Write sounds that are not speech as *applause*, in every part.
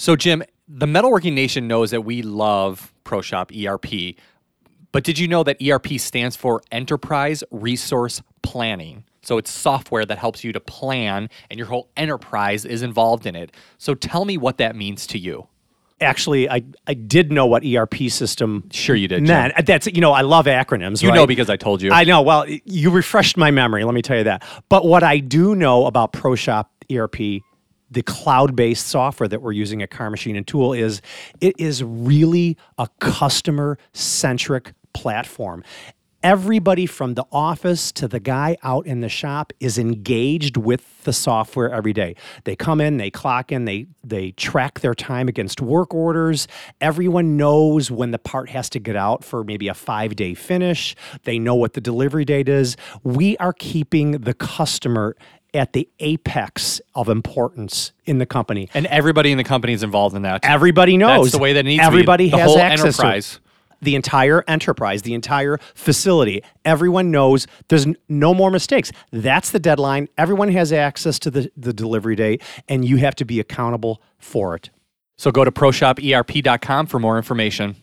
So, Jim, the Metalworking Nation knows that we love ProShop ERP, but did you know that ERP stands for Enterprise Resource Planning? So, it's software that helps you to plan, and your whole enterprise is involved in it. So, tell me what that means to you. Actually, I, I did know what ERP system Sure, you did. Jim. meant. Uh, that's you know I love acronyms. You right? know because I told you. I know. Well, you refreshed my memory. Let me tell you that. But what I do know about ProShop ERP, the cloud-based software that we're using at Carr Machine and Tool, is it is really a customer-centric platform. Everybody from the office to the guy out in the shop is engaged with the software every day. They come in, they clock in, they they track their time against work orders. Everyone knows when the part has to get out for maybe a 5-day finish. They know what the delivery date is. We are keeping the customer at the apex of importance in the company. and everybody in the company is involved in that. Everybody knows. That's the way that it needs to be. Everybody has whole access enterprise. to it. The entire enterprise, the entire facility. Everyone knows there's no more mistakes. That's the deadline. Everyone has access to the, the delivery date, and you have to be accountable for it. So, go to ProShopERP.com for more information.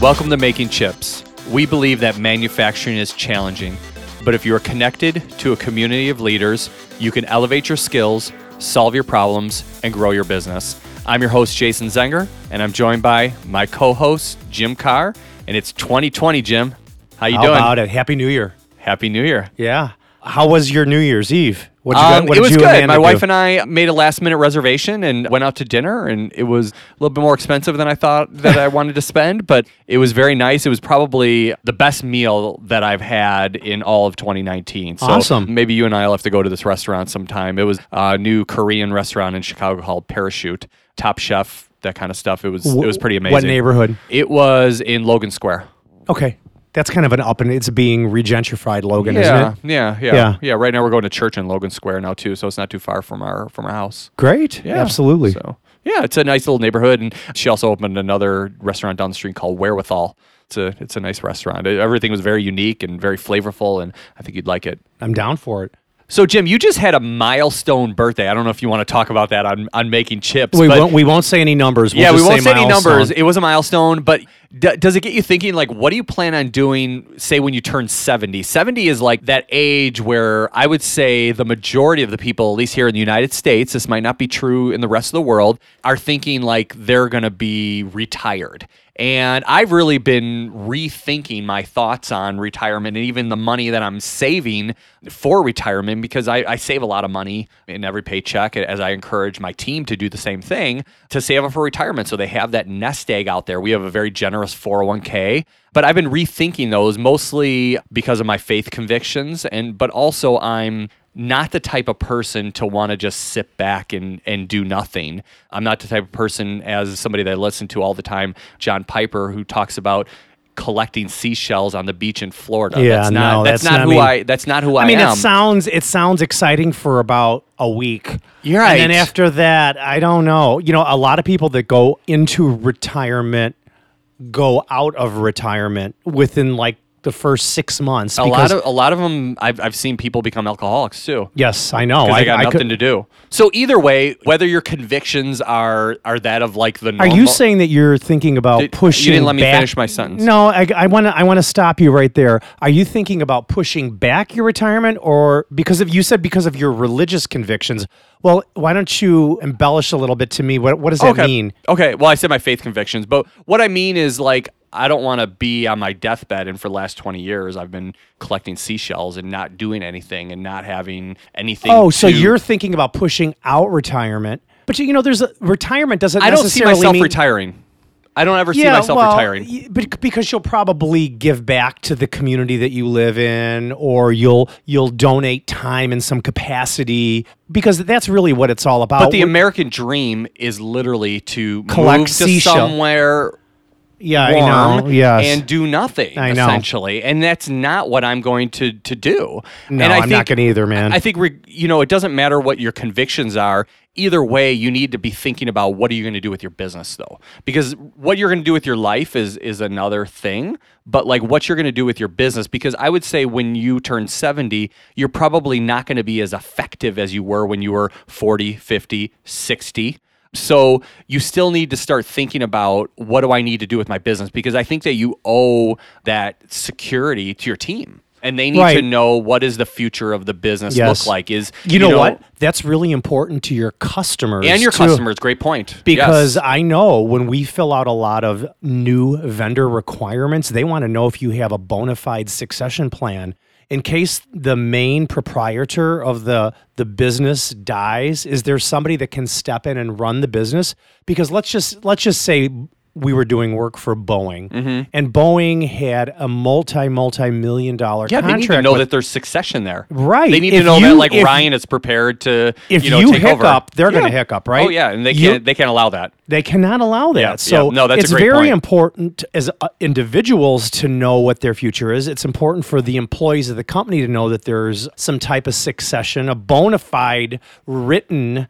Welcome to Making Chips. We believe that manufacturing is challenging, but if you are connected to a community of leaders, you can elevate your skills, solve your problems, and grow your business. I'm your host, Jason Zenger, and I'm joined by my co-host, Jim Carr, and it's 2020, Jim. How you How doing? about it? Happy New Year. Happy New Year. Yeah. How was your New Year's Eve? What did you, Um, what it did was you good. My do? wife and I made a last minute reservation and went out to dinner, and it was a little bit more expensive than I thought that I *laughs* wanted to spend, but it was very nice. It was probably the best meal that I've had in all of 2019. So Awesome. maybe you and I will have to go to this restaurant sometime. It was a new Korean restaurant in Chicago called Parachute, Top Chef, that kind of stuff. It was it was pretty amazing. What neighborhood? It was in Logan Square. Okay. That's kind of an up and it's being regentrified, Logan, yeah, isn't it? yeah, yeah, Yeah. yeah. Right now we're going to church in Logan Square now too, so it's not too far from our from our house. Great. Yeah. Absolutely. So yeah, it's a nice little neighborhood, and she also opened another restaurant down the street called Wherewithal. It's a it's a nice restaurant. Everything was very unique and very flavorful, and I think you'd like it. I'm down for it. So Jim, you just had a milestone birthday. I don't know if you want to talk about that on on making chips. We but- won't. We won't say any numbers. We'll yeah, we won't say any milestone. numbers. It was a milestone, but d- does it get you thinking? Like, what do you plan on doing? Say when you turn seventy. Seventy is like that age where I would say the majority of the people, at least here in the United States, this might not be true in the rest of the world, are thinking like they're going to be retired. And I've really been rethinking my thoughts on retirement and even the money that I'm saving for retirement because I, I save a lot of money in every paycheck as I encourage my team to do the same thing to save up for retirement. So they have that nest egg out there. We have a very generous 401k. But I've been rethinking those mostly because of my faith convictions and but also I'm not the type of person to want to just sit back and, and do nothing. I'm not the type of person, as somebody that I listen to all the time, John Piper, who talks about collecting seashells on the beach in Florida. Yeah, that's not no, that's, that's not not who me. I that's not who I, I mean, am. it sounds it sounds exciting for about a week. You're right. And then after that, I don't know. You know, a lot of people that go into retirement go out of retirement within like the first six months. a lot of a lot of them I've, I've seen people become alcoholics too. yes, I know. I they got I nothing could- to do. So either way, whether your convictions are are that of like the Are you saying that you're thinking about Did- you didn't let me back- finish my sentence. No, I want to. I want to stop you right there. Are you thinking about pushing back your retirement, or because of you said because of your religious convictions? Well, why don't you embellish a little bit to me? What What does that okay. mean? Okay, well I said my faith convictions, but what I mean is like I don't want to be on my deathbed and for the last 20 years I've been collecting seashells and not doing anything and not having anything Oh, so you're thinking about pushing out retirement, but you, know, there's a retirement doesn't. I don't see myself mean, retiring. I don't ever see Yeah, myself well, retiring. But because you'll probably give back to the community that you live in, or you'll you'll donate time in some capacity, because that's really what it's all about. But the American dream is literally to Collect move to seashell. somewhere yeah, I know. Yes. and do nothing I know. essentially and that's not what i'm going to to do No, and I I'm not think- gonna either, man. i think re- you know it doesn't matter what your convictions are either way, you need to be thinking about what are you going to do with your business though, because what you're going to do with your life is is another thing. But like what you're going to do with your business, because I would say when you turn 70, you're probably not going to be as effective as you were when you were 40, 50, 60. So you still need to start thinking about what do I need to do with my business because I think that you owe that security to your team. And they need to know what is the future of the business Yes. look like is You, know, what? That's really important to your customers and your too. customers great point Because Yes. I know when we fill out a lot of new vendor requirements, they want to know if you have a bona fide succession plan. In case the main proprietor of the, the business dies, is there somebody that can step in and run the business? Because let's just let's just say we were doing work for Boeing, Mm-hmm. and Boeing had a multi multi million dollar yeah, they contract. need to know with- that there's succession there. Right. They need to If know that you- like if- Ryan is prepared to if you know you hiccup, over. they're going to Yeah. hiccup, right? Oh yeah, and they can't they can't allow that. They cannot allow that. Yeah, so yeah. No, that's it's very point. important as uh, individuals to know what their future is. It's important for the employees of the company to know that there's some type of succession, a bona fide, written,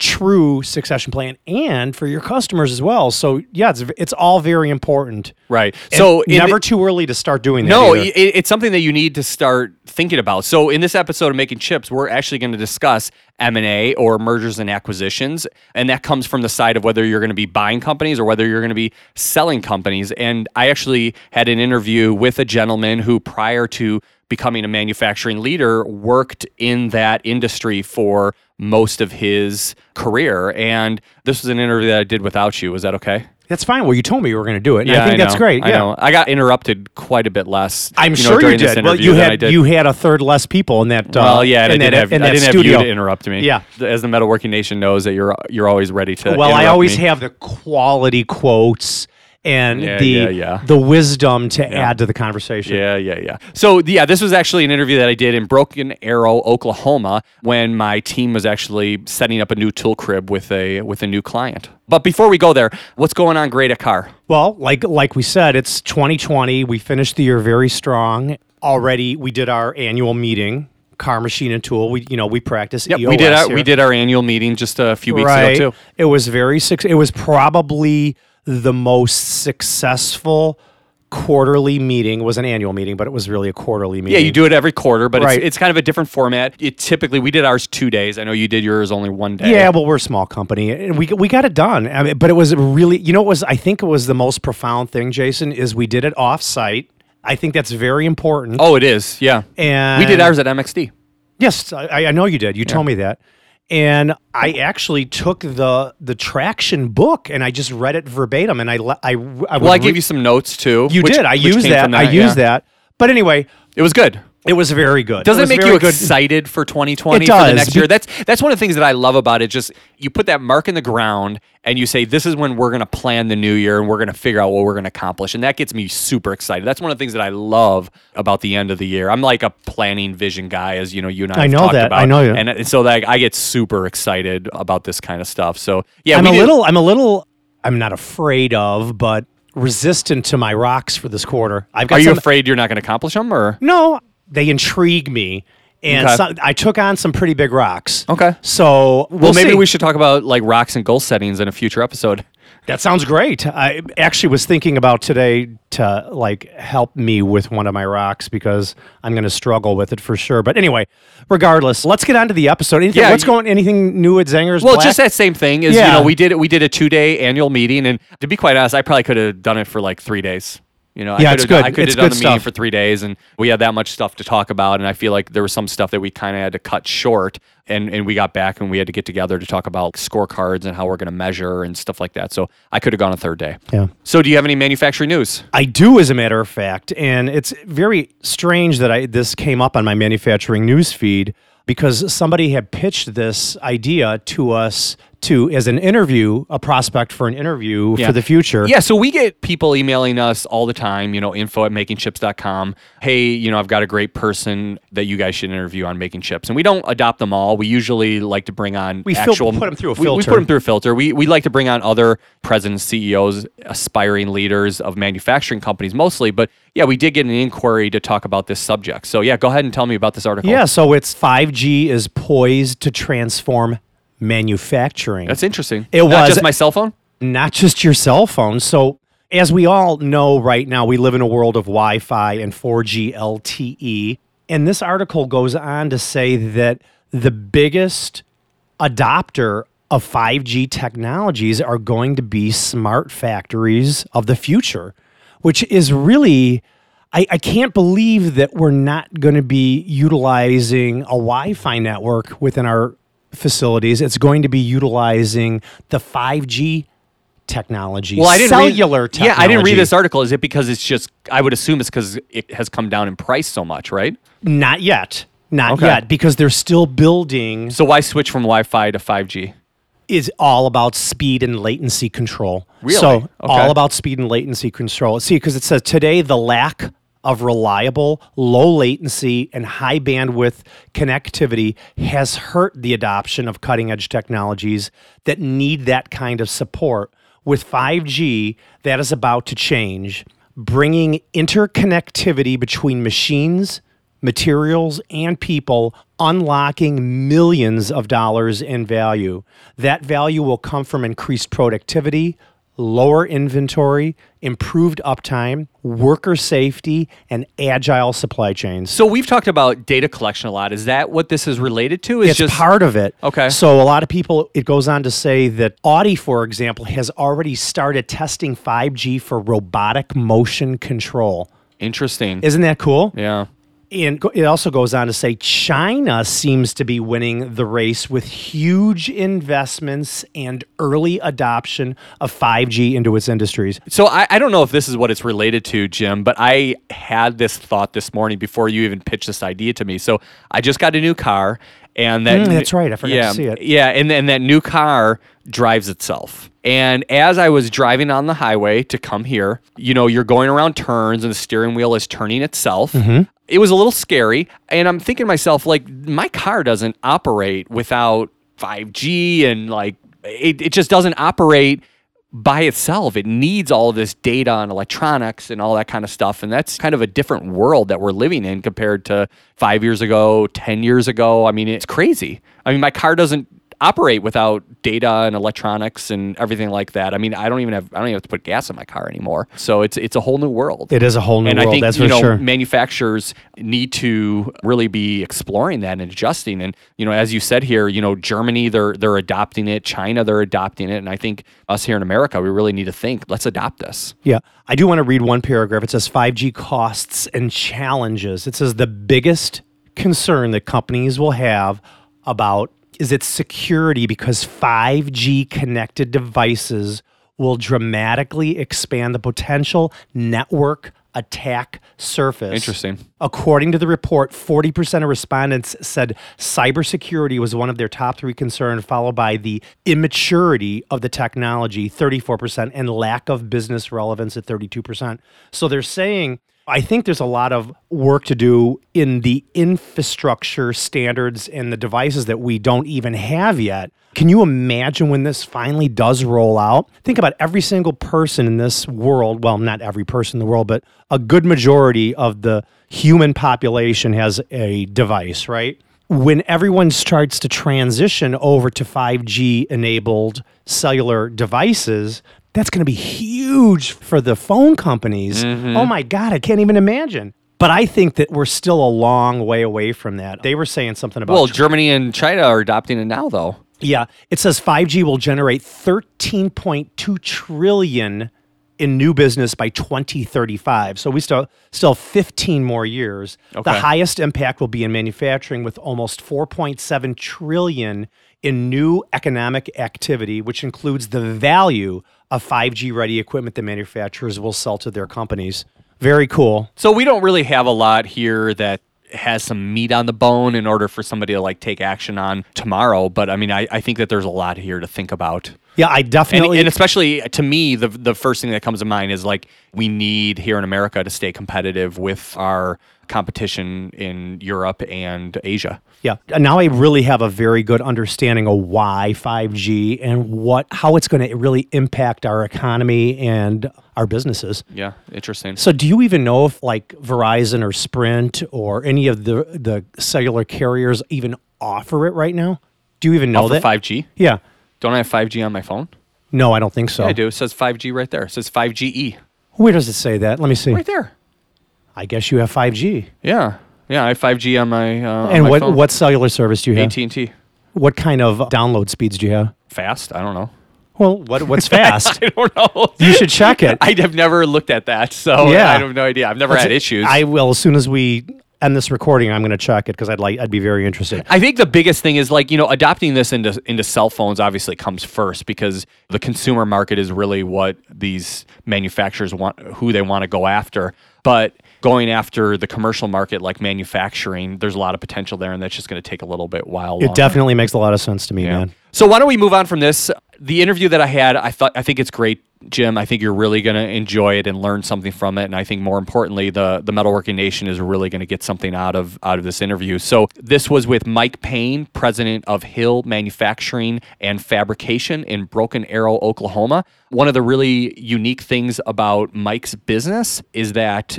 true succession plan, and for your customers as well. So yeah, it's it's all very important. Right. And So never the- too early to start doing that. No, it, it's something that you need to start thinking about. So in this episode of Making Chips, we're actually going to discuss M&A or mergers and acquisitions, and that comes from the side of whether you're going to be buying companies or whether you're going to be selling companies. And I actually had an interview with a gentleman who prior to becoming a manufacturing leader worked in that industry for most of his career and this was an interview that I did without you. Was that okay? that's fine. Well, you told me you were going to do it. And I think that's know. great. I yeah. know. I got interrupted quite a bit less. I'm you know, sure you did. Well, you had did. you had a third less people in that. Uh, Well, yeah, and I in didn't have I that didn't studio. have you to interrupt me. Yeah. as the Metalworking Nation knows that you're you're always ready to. Well, I always me. have the quality quotes and Yeah, the yeah, yeah. the wisdom to add to the conversation. Yeah, yeah, yeah. So, yeah, this was actually an interview that I did in Broken Arrow, Oklahoma, when my team was actually setting up a new tool crib with a with a new client. But before we go there, what's going on great at Carr? Well, like like we said, it's 2020. We finished the year very strong. Already, we did our annual meeting, Carr, machine, and tool. We you know we practice. Yep, EOS we did our, here. we did our annual meeting just a few weeks right. ago too. It was very suc It was probably the most successful quarterly meeting. Was an annual meeting, but it was really a quarterly meeting. Yeah, you do it every quarter, but Right. it's, it's kind of a different format. It typically we did ours two days. I know you did yours only one day. Yeah, well, we're a small company, and we we got it done. I mean, but it was really, you know, it was I think it was the most profound thing, Jason, is we did it off site. I think that's very important. Oh, it is. Yeah. and we did ours at MXD. Yes, I, I know you did. You told me that, and I actually took the the traction book and I just read it verbatim, and I I I Well, I re- gave you some notes too. you which- did. I used came that. I used yeah. that. But anyway, It was good. It was very good. Doesn't it it make you good. excited for 2020 It for the next year? That's that's one of the things that I love about it. Just you put that mark in the ground and you say this is when we're going to plan the new year and we're going to figure out what we're going to accomplish, and that gets me super excited. That's one of the things that I love about the end of the year. I'm like a planning vision guy, as you know, you and I, I have know talked that. about. I know you. and, and so like I get super excited about this kind of stuff. So yeah, I'm a did- little. I'm a little. I'm not afraid of, but resistant to my rocks for this quarter. I've got Are you some, afraid you're not going to accomplish them, or No, they intrigue me, and Okay. some, I took on some pretty big rocks. Okay. So we'll, well, maybe see. we should talk about like rocks and goal settings in a future episode. *laughs* That sounds great. I actually was thinking about today to like help me with one of my rocks because I'm going to struggle with it for sure. But anyway, regardless, let's get on to the episode. Anything, Yeah, what's going? Anything new at Zengers? Well, Black? just that same thing is, you know, we did it. We did a two day annual meeting, and to be quite honest, I probably could have done it for like three days. You know, Yeah, I it's could have, good. I could It's have done good the meeting for three days, and we had that much stuff to talk about, and I feel like there was some stuff that we kind of had to cut short, and and we got back and we had to get together to talk about scorecards and how we're going to measure and stuff like that. So I could have gone a third day. Yeah. So do you have any manufacturing news? I do, as a matter of fact, and it's very strange that I this came up on my manufacturing news feed because somebody had pitched this idea to us to as an interview, a prospect for an interview Yeah. for the future. Yeah, so we get people emailing us all the time, you know, info at makingchips.com. Hey, you know, I've got a great person that you guys should interview on making chips. And we don't adopt them all. We usually like to bring on We fil- actual put 'em through a we- We, put them through a filter. We, we like to bring on other presidents, CEOs, aspiring leaders of manufacturing companies mostly. But yeah, we did get an inquiry to talk about this subject. So yeah, go ahead and tell me about this article. Yeah, so it's 5G is poised to transform manufacturing. That's interesting. It Not was- just my cell phone. not just your cell phone. So, as we all know right now, we live in a world of Wi Fi and 4G LTE. And this article goes on to say that the biggest adopter of 5G technologies are going to be smart factories of the future, which is really. I, I can't believe that we're not going to be utilizing a Wi Fi network within our facilities. It's going to be utilizing the 5G technology, Well, I didn't cellular read, technology. Yeah, I didn't read this article. Is it because it's just? I would assume it's because it has come down in price so much, right? Not yet. Not Okay. yet, because they're still building. So why switch from Wi-Fi to 5G? Is all about speed and latency control. Really? So Okay. all about speed and latency control. See, because it says today the lack of reliable, low latency, and high bandwidth connectivity has hurt the adoption of cutting edge technologies that need that kind of support. With 5G, that is about to change, bringing interconnectivity between machines, materials, and people, unlocking millions of dollars in value. That value will come from increased productivity, lower inventory, improved uptime, worker safety, and agile supply chains. So we've talked about data collection a lot. Is that what this is related to? Is It's just... part of it. Okay. So a lot of people, it goes on to say that Audi, for example, has already started testing 5G for robotic motion control. interesting. Isn't that cool? yeah. And it also goes on to say China seems to be winning the race with huge investments and early adoption of 5G into its industries. So I, I don't know if this is what it's related to, Jim, but I had this thought this morning before you even pitched this idea to me. So I just got a new car, and that Mm, that's right. I forgot to see it. Yeah, and then that new car drives itself. And as I was driving on the highway to come here, you know, you're going around turns and the steering wheel is turning itself. Mm-hmm. It was a little scary, and I'm thinking to myself, like, my car doesn't operate without 5G, and like, it, it just doesn't operate by itself. It needs all of this data and electronics and all that kind of stuff. And that's kind of a different world that we're living in compared to five years ago, 10 years ago. I mean, it's crazy. I mean, my car doesn't operate without data and electronics and everything like that. I mean, I don't even have I don't even have to put gas in my car anymore. So it's it's a whole new world. It is a whole new and world, I think that's you know sure. manufacturers need to really be exploring that and adjusting. And you know, as you said here, you know, Germany they're they're adopting it, China they're adopting it, and I think us here in America we really need to think, let's adopt this. Yeah. I do want to read one paragraph. It says 5G costs and challenges. It says the biggest concern that companies will have about is its security because 5G connected devices will dramatically expand the potential network attack surface. Interesting. According to the report, 40% of respondents said cybersecurity was one of their top three concerns, followed by the immaturity of the technology, 34%, and lack of business relevance at 32%. So they're saying, I think there's a lot of work to do in the infrastructure standards and the devices that we don't even have yet. Can you imagine when this finally does roll out? Think about every single person in this world. Well, not every person in the world, but a good majority of the human population has a device, right? When everyone starts to transition over to 5G enabled cellular devices, that's going to be huge for the phone companies. Mm-hmm. Oh my God, I can't even imagine. But I think that we're still a long way away from that. They were saying something about Well, Germany and China are adopting it now though. yeah, it says 5G will generate 13.2 trillion in new business by 2035. So we still still 15 more years. The highest impact will be in manufacturing with almost 4.7 trillion in new economic activity, which includes the value of 5G ready equipment that manufacturers will sell to their companies. Very cool. So we don't really have a lot here that has some meat on the bone in order for somebody to like take action on tomorrow. But I mean, I, I think that there's a lot here to think about. Yeah, I And, definitely and especially uh, to me, the the first thing that comes to mind is like we need here in America to stay competitive with our competition in Europe and Asia. Yeah. Now I really have a very good understanding of why 5G and what how it's going to really impact our economy and our businesses. Yeah, interesting. So do you even know if like Verizon or Sprint or any of the the cellular carriers even offer it right now? Do you even know for that? 5G. Yeah. Don't I have 5G on my phone? No, I don't think so. I do. It says 5G right there. It says 5GE Where does it say that? Let me see. right there. I guess you have 5G. Yeah, yeah. I have 5G on my uh, on And my what phone. what cellular service do you have? AT and T? What kind of download speeds do you have? Fast? I don't know. Well, what what's *laughs* fast? I don't know. you should check it. I have never looked at that, so Yeah. I have no idea. I've never had issues. I will as soon as we end this recording. I'm going to check it because I'd like I'd be very interested. I think the biggest thing is like you know adopting this into into cell phones obviously comes first because the consumer market is really what these manufacturers want who they want to go after. But going after the commercial market like manufacturing, there's a lot of potential there, and that's just going to take a little bit while. It definitely makes a lot of sense to me, man. So why don't we move on from this? The interview that I had, I thought I think it's great, Jim. I think you're really going to enjoy it and learn something from it. And I think more importantly, the the Metalworking Nation is really going to get something out of out of this interview. So this was with Mike Payne, president of Hill Manufacturing and Fabrication in Broken Arrow, Oklahoma. One of the really unique things about Mike's business is that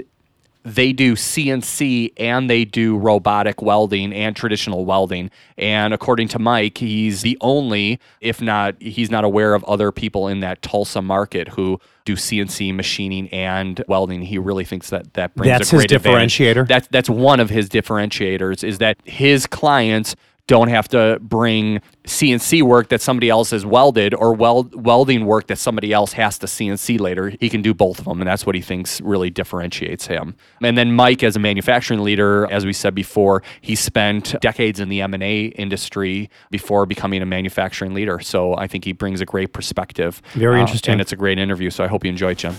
they do CNC and they do robotic welding and traditional welding. And according to Mike, he's the only, if not, he's not aware of other people in that Tulsa market who do CNC machining and welding. He really thinks that that brings That's a his great advantage. differentiator? That's that's one of his differentiators is that his clients don't have to bring CNC work that somebody else has welded or weld, welding work that somebody else has to CNC later. He can do both of them, and that's what he thinks really differentiates him. And then Mike, as a manufacturing leader, as we said before, he spent decades in the M&A industry before becoming a manufacturing leader. So I think he brings a great perspective. Very Uh, interesting. And it's a great interview, so I hope you enjoy it, Jim.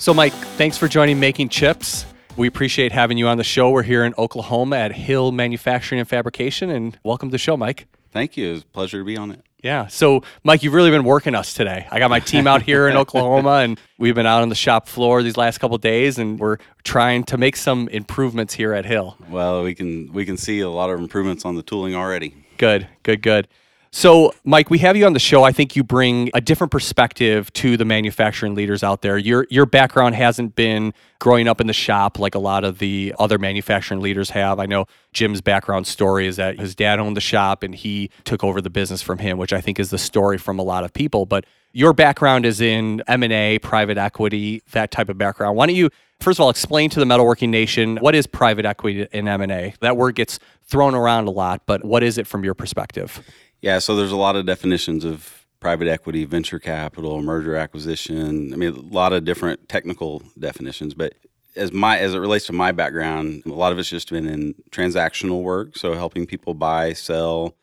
So, Mike, thanks for joining Making Chips. We appreciate having you on the show. We're here in Oklahoma at Hill Manufacturing and Fabrication, and welcome to the show, Mike. Thank you. It's a pleasure to be on it. Yeah. So, Mike, you've really been working us today. I got my team out here in *laughs* Oklahoma, and we've been out on the shop floor these last couple of days, and we're trying to make some improvements here at Hill. Well, we can we can see a lot of improvements on the tooling already. Good, good, good. So, Mike, we have you on the show. I think you bring a different perspective to the manufacturing leaders out there. Your your background hasn't been growing up in the shop like a lot of the other manufacturing leaders have. I know Jim's background story is that his dad owned the shop and he took over the business from him, which I think is the story from a lot of people. But your background is in M&A, private equity, that type of background. Why don't you first of all explain to the metalworking nation what is private equity in M&A? That word gets thrown around a lot, but what is it from your perspective? Yeah, so there's a lot of definitions of private equity, venture capital, merger acquisition. I mean, a lot of different technical definitions, but as my as it relates to my background, a lot of it's just been in transactional work, so helping people buy, sell,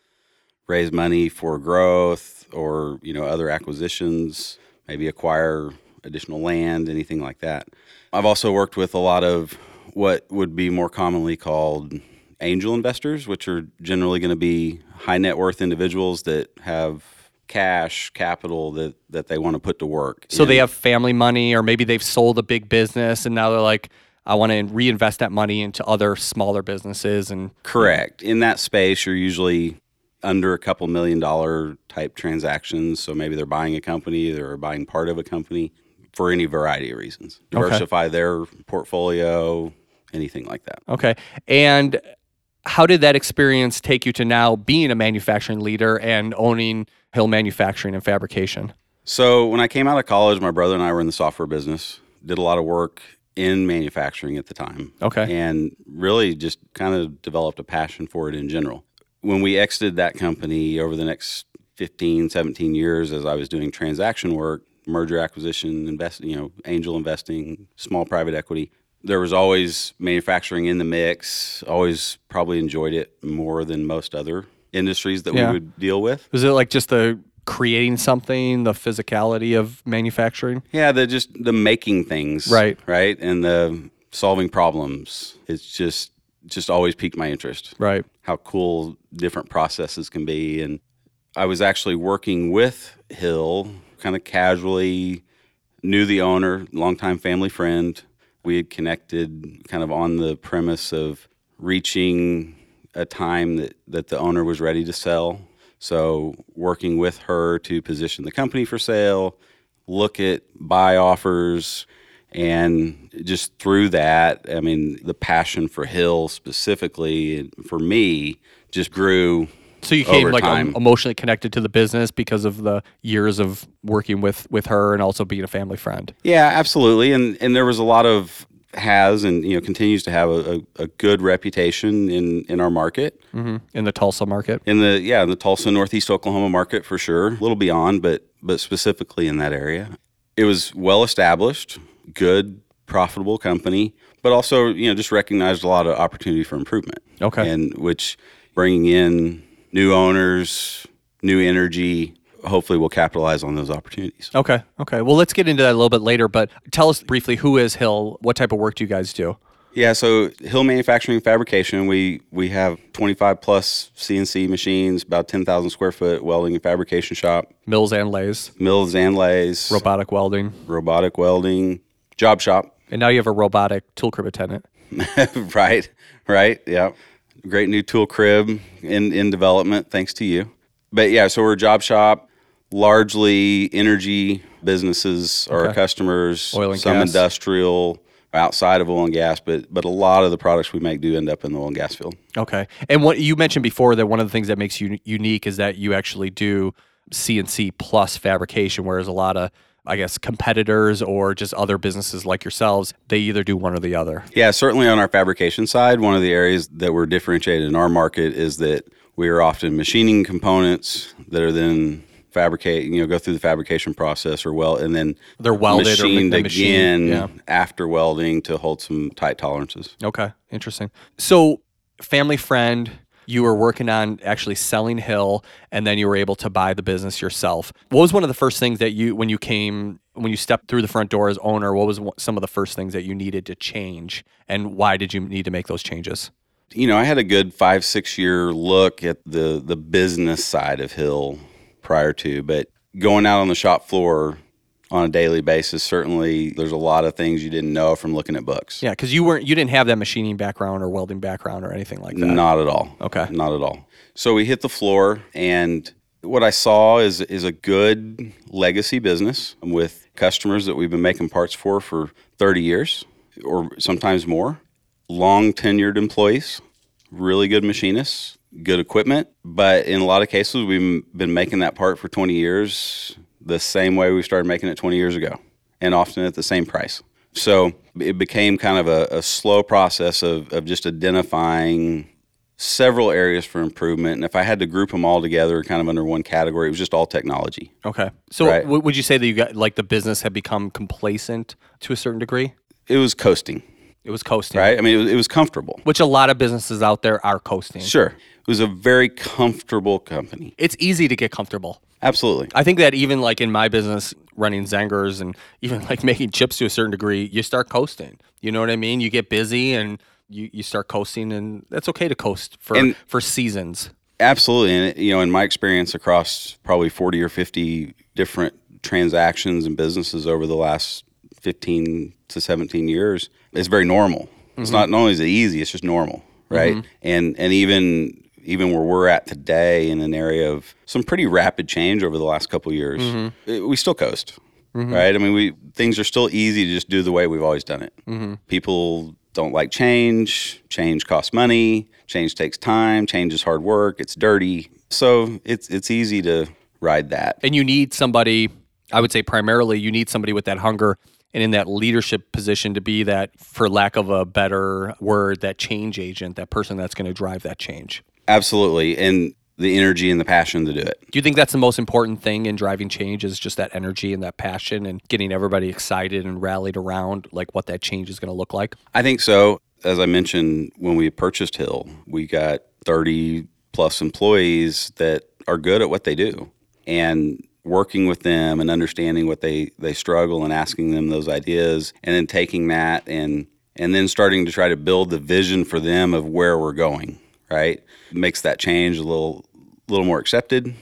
raise money for growth or, you know, other acquisitions, maybe acquire additional land, anything like that. I've also worked with a lot of what would be more commonly called angel investors, which are generally going to be high net worth individuals that have cash capital that, that they want to put to work. So they have family money, or maybe they've sold a big business and now they're like, I want to reinvest that money into other smaller businesses. And Correct. In that space, you're usually under a couple million dollar type transactions. So maybe they're buying a company, they're buying part of a company for any variety of reasons. Diversify their portfolio, anything like that. okay. And how did that experience take you to now being a manufacturing leader and owning Hill Manufacturing and Fabrication? So when I came out of college, my brother and I were in the software business, did a lot of work in manufacturing at the time. Okay. And really just kind of developed a passion for it in general. When we exited that company over the next 15, 17 years as I was doing transaction work, merger acquisition, invest, you know, angel investing, small private equity, there was always manufacturing in the mix. Always probably enjoyed it more than most other industries that Yeah. we would deal with. Was it like just the creating something, the physicality of manufacturing? Yeah, the just the making things, Right. right, and the solving problems. It's just just always piqued my interest. Right. How cool different processes can be, and I was actually working with Hill, kind of casually. Knew the owner, longtime family friend. We had connected, kind of on the premise of reaching a time that that the owner was ready to sell. So working with her to position the company for sale, look at buy offers And just through that, I mean, the passion for Hill specifically, for me, just grew. So you came like em- emotionally connected to the business because of the years of working with with her and also being a family friend. Yeah, absolutely. And and there was a lot of has and you know continues to have a, a, a good reputation in in our market mm-hmm. in the Tulsa market. in the yeah in the Tulsa Northeast Oklahoma market for sure. A little beyond, but but specifically in that area, it was well established, good, profitable company, but also you know just recognized a lot of opportunity for improvement. Okay. and which bringing in new owners, new energy. Hopefully, we'll capitalize on those opportunities. Okay. Okay. Well, let's get into that a little bit later, but tell us briefly who is Hill? What type of work do you guys do? Yeah, so Hill Manufacturing and Fabrication, we we have 25 plus CNC machines, about 10,000 square foot welding and fabrication shop, Mills and lathes, mills and lathes, robotic welding, robotic welding, job shop. and now you have a robotic tool crib attendant. *laughs* right, right, yeah. Great new tool crib in in development, thanks to you. But yeah, so we're a job shop, largely energy businesses are our customers, Oil and some gas. industrial, outside of oil and gas, but but a lot of the products we make do end up in the oil and gas field. Okay. And what you mentioned before that one of the things that makes you unique is that you actually do CNC plus fabrication, whereas a lot of I guess competitors or just other businesses like yourselves, they either do one or the other. Yeah, certainly on our fabrication side, one of the areas that we're differentiated in our market is that we are often machining components that are then fabricate, you know, go through the fabrication process or well, and then They're welded or machined machine, again yeah. after welding to hold some tight tolerances. Okay, interesting. So, family friend, you were working on actually selling Hill, and then you were able to buy the business yourself. What was one of the first things that you, when you came, when you stepped through the front door as owner, what was some of the first things that you needed to change, and why did you need to make those changes? You know, I had a good five, six year look at the the business side of Hill prior to, but going out on the shop floor on a daily basis, certainly there's a lot of things you didn't know from looking at books. Yeah, because you weren't, you didn't have that machining background or welding background or anything like that. Not at all. Okay. Not at all. So we hit the floor, and what I saw is is a good legacy business with customers that we've been making parts for for 30 years or sometimes more. Long tenured employees, really good machinists, good equipment, but in a lot of cases we've been making that part for 20 years the same way we started making it 20 years ago, and often at the same price. So it became kind of a, a slow process of, of just identifying several areas for improvement. And if I had to group them all together kind of under one category, it was just all technology. Okay. So, Right. w- would you say that you got like the business had become complacent to a certain degree? It was coasting, It was coasting, right? I mean, it was, it was comfortable. Which a lot of businesses out there are coasting. Sure. It was a very comfortable company. It's easy to get comfortable. Absolutely. I think that even like in my business, running Zengers and even like *laughs* making chips to a certain degree, you start coasting. You know what I mean? You get busy and you, you start coasting, and that's okay to coast for And- for seasons. Absolutely. And, you know, in my experience across probably 40 or 50 different transactions and businesses over the last 15 to 17 years, it's very normal. It's mm-hmm. not, not only is it easy, it's just normal, right? Mm-hmm. And, and even, even where we're at today in an area of some pretty rapid change over the last couple of years, mm-hmm. it- we still coast, mm-hmm. right? I mean, we, things are still easy to just do the way we've always done it. Mm-hmm. People don't like change. Change costs money. Change takes time. Change is hard work. It's dirty. So it's it's easy to ride that. And you need somebody, I would say primarily, you need somebody with that hunger and in that leadership position to be that, for lack of a better word, that change agent, that person that's going to drive that change. Absolutely, and the energy and the passion to do it. Do you think that's the most important thing in driving change is just that energy and that passion and getting everybody excited and rallied around like what that change is going to look like? I think so. As I mentioned, when we purchased Hill, we got 30 plus employees that are good at what they do. And working with them and understanding what they, they struggle and asking them those ideas and then taking that and and then starting to try to build the vision for them of where we're going, right? Makes that change a little little more accepted,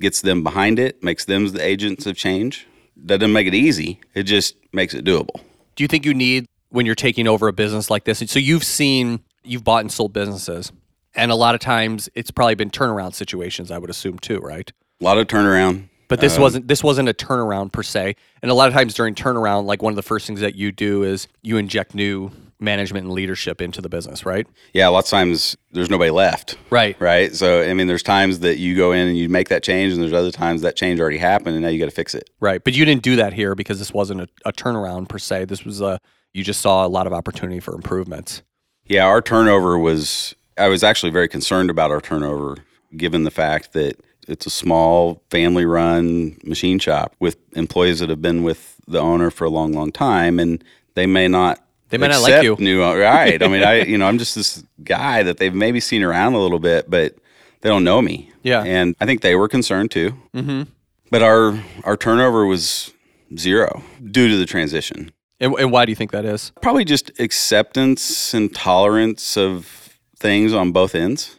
gets them behind it, makes them the agents of change. That doesn't make it easy. It just makes it doable. Do you think you need when you're taking over a business like this? So you've seen, you've bought and sold businesses, and a lot of times it's probably been turnaround situations, I would assume too, right? A lot of turnaround. But this um, wasn't this wasn't a turnaround per se. And a lot of times during turnaround, like one of the first things that you do is you inject new management and leadership into the business, right? Yeah, lots of times there's nobody left. Right. Right. So I mean, there's times that you go in and you make that change, and there's other times that change already happened, and now you got to fix it. Right. But you didn't do that here because this wasn't a, a turnaround per se. This was a you just saw a lot of opportunity for improvements. Yeah, our turnover was. I was actually very concerned about our turnover, given the fact that it's a small family-run machine shop with employees that have been with the owner for a long, long time, and they may not. They may not like you. New, right? I mean, I you know I'm just this guy that they've maybe seen around a little bit, but they don't know me. Yeah. and I think they were concerned too. Mm-hmm. But our our turnover was zero due to the transition. And, and why do you think that is? Probably just acceptance and tolerance of things on both ends.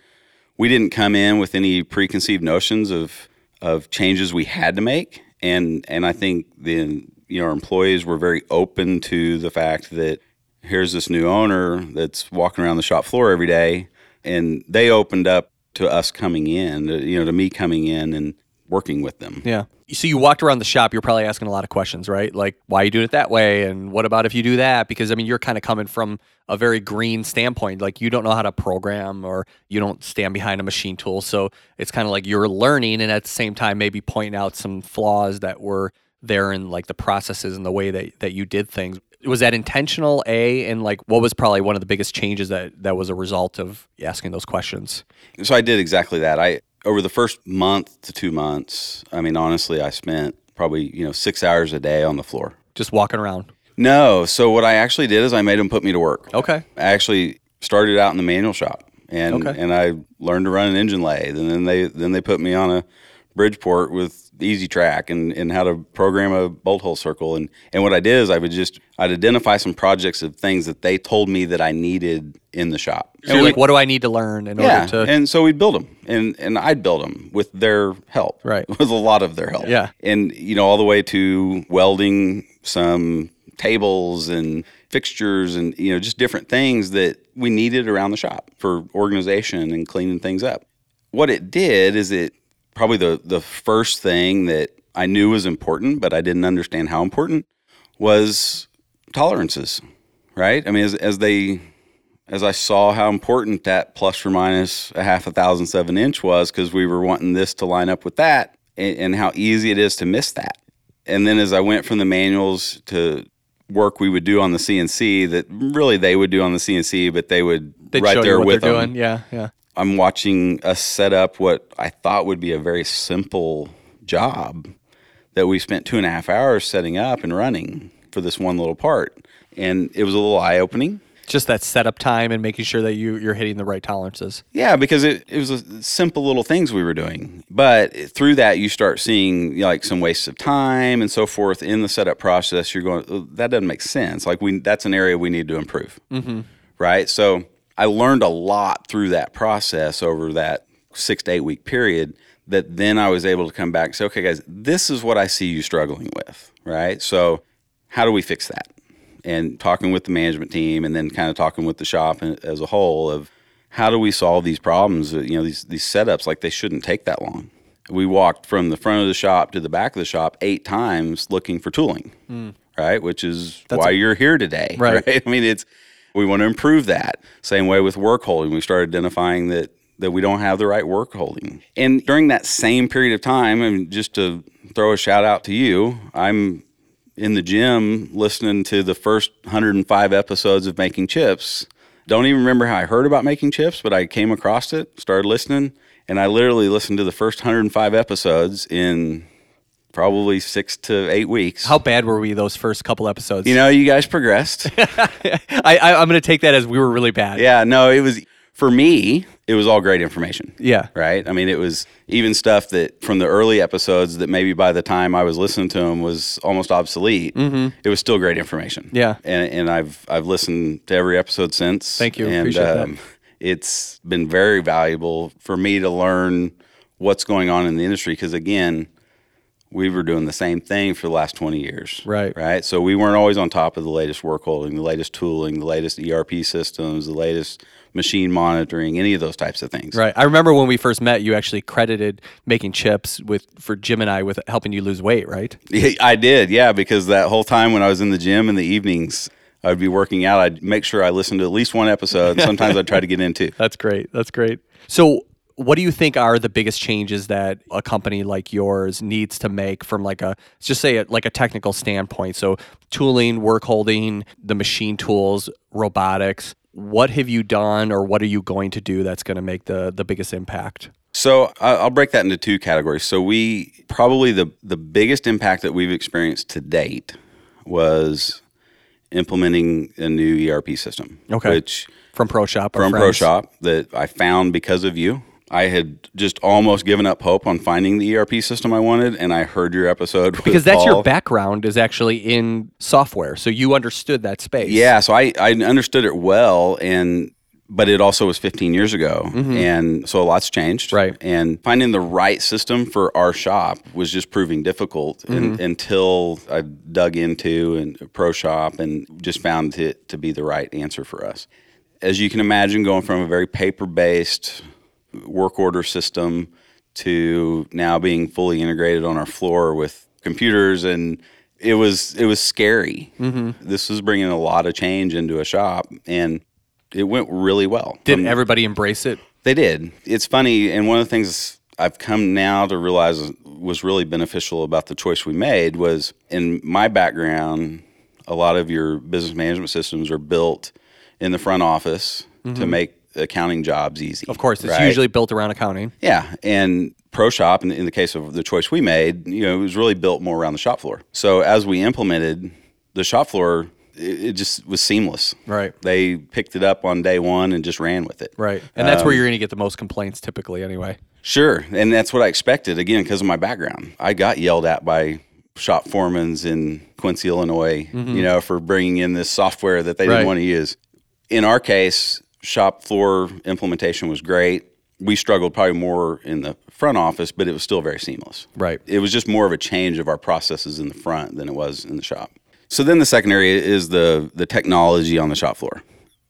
We didn't come in with any preconceived notions of of changes we had to make, and and I think the you know our employees were very open to the fact that here's this new owner that's walking around the shop floor every day, and they opened up to us coming in, uh, you know, to me coming in and working with them. Yeah. So you walked around the shop, you're probably asking a lot of questions, right? Like, why are you doing it that way? And what about if you do that? Because, I mean, you're kind of coming from a very green standpoint. Like, you don't know how to program or you don't stand behind a machine tool. So it's kind of like you're learning and at the same time, maybe pointing out some flaws that were there in like the processes and the way that, that you did things. Was that intentional, A? And like, what was probably one of the biggest changes that, that was a result of asking those questions? So I did exactly that. I over the first month to two months. I mean, honestly, I spent probably you know six hours a day on the floor. Just walking around. No, so what I actually did is I made them put me to work. Okay. I actually started out in the manual shop, and Okay. and I learned to run an engine lathe, and then they then they put me on a Bridgeport with EZ-Trak and, and how to program a bolt hole circle, and and what I did is I would just I'd identify some projects of things that they told me that I needed in the shop. So you're like, what do I need to learn in Yeah, order to? and so we'd build them, and and I'd build them with their help, Right. *laughs* With a lot of their help, Yeah. and you know all the way to welding some tables and fixtures, and you know just different things that we needed around the shop for organization and cleaning things up. What it did is it probably the the first thing that I knew was important, but I didn't understand how important was tolerances, right? I mean, as as they as I saw how important that plus or minus a half a thousandth of an inch was because we were wanting this to line up with that and, and how easy it is to miss that. And then as I went from the manuals to work we would do on the CNC that really they would do on the CNC, but they would They'd right there with they're them. doing. Yeah, yeah. I'm watching us set up what I thought would be a very simple job that we spent two and a half hours setting up and running for this one little part. And it was a little eye opening. Just that setup time and making sure that you you're hitting the right tolerances. Yeah, because it, it was a simple little things we were doing. But through that, you start seeing like some wastes of time and so forth in the setup process. You're going, "Oh, that doesn't make sense. Like we, that's an area we need to improve. Mm-hmm. Right. So I learned a lot through that process over that six to eight week period. That then I was able to come back and say, okay, guys, this is what I see you struggling with. Right. So how do we fix that? and talking with the management team and then kind of talking with the shop as a whole of how do we solve these problems you know these these setups like they shouldn't take that long we walked from the front of the shop to the back of the shop eight times looking for tooling mm. right which is why you're here today Right. *laughs* i mean it's we want to improve that. Same way with work holding. We started identifying that that we don't have the right work holding. And during that same period of time and just to throw a shout out to you i'm in the gym listening to the first 105 episodes of Making Chips. Don't even remember how I heard about making chips, but I came across it, started listening, and I literally listened to the first 105 episodes in probably six to eight weeks. How bad were we those first couple episodes? you know, you guys progressed. *laughs* I, I I'm going to take that as we were really bad. yeah, no, it was for me. It was all great information. Yeah. right? I mean, it was even stuff that from the early episodes that maybe by the time I was listening to them was almost obsolete. Mm-hmm. It was still great information. Yeah. and, and I've I've listened to every episode since. Thank you. And Appreciate that. um, it's been very valuable for me to learn what's going on in the industry because again, we were doing the same thing for the last 20 years. Right. Right. So we weren't always on top of the latest work holding, the latest tooling, the latest ERP systems, the latest machine monitoring, any of those types of things. Right. I remember when we first met, you actually credited making chips with for Jim and I with helping you lose weight, right? *laughs* Yeah, I did. Yeah. Because that whole time when I was in the gym in the evenings, I'd be working out. I'd make sure I listened to at least one episode. And sometimes I'd try to get into. *laughs* That's great. That's great. So, what do you think are the biggest changes that a company like yours needs to make from like a just say a, like a technical standpoint? So, tooling, work holding, the machine tools, robotics. What have you done, or what are you going to do that's going to make the the biggest impact? So I'll break that into two categories. So we probably the the biggest impact that we've experienced to date was implementing a new ERP system. Okay. Which From ProShop, from. ProShop that I found because of you. I had just almost given up hope on finding the ERP system I wanted, and I heard your episode with because that's Paul. your background is actually in software, so you understood that space. Yeah, so I, I understood it well, and but it also was 15 years ago, and so a lot's changed. Mm-hmm. Right. and finding the right system for our shop was just proving difficult Mm-hmm. and, until I dug into and ProShop and just found it to be the right answer for us. As you can imagine, going from a very paper-based work order system to now being fully integrated on our floor with computers and it was it was scary. Mm-hmm. This was bringing a lot of change into a shop and it went really well. Did From- everybody embrace it? they did. It's funny, and one of the things I've come now to realize was really beneficial about the choice we made was in my background, a lot of your business management systems are built in the front office to make accounting jobs easy. Mm-hmm. Of course, it's right? usually built around accounting. Yeah, and ProShop, in, in the case of the choice we made, you know, it was really built more around the shop floor. So as we implemented the shop floor, it, just was seamless. Right. They picked it up on day one and just ran with it. Right. And that's Um, where you're going to get the most complaints typically anyway. Sure, and that's what I expected. Again, because of my background, I got yelled at by shop foremans in Quincy, Illinois, you know, for bringing in this software that they Mm-hmm. Right. didn't want to use. In our case, shop floor implementation was great. We struggled probably more in the front office, but it was still very seamless. Right. It was just more of a change of our processes in the front than it was in the shop. So then the second area is the the technology on the shop floor.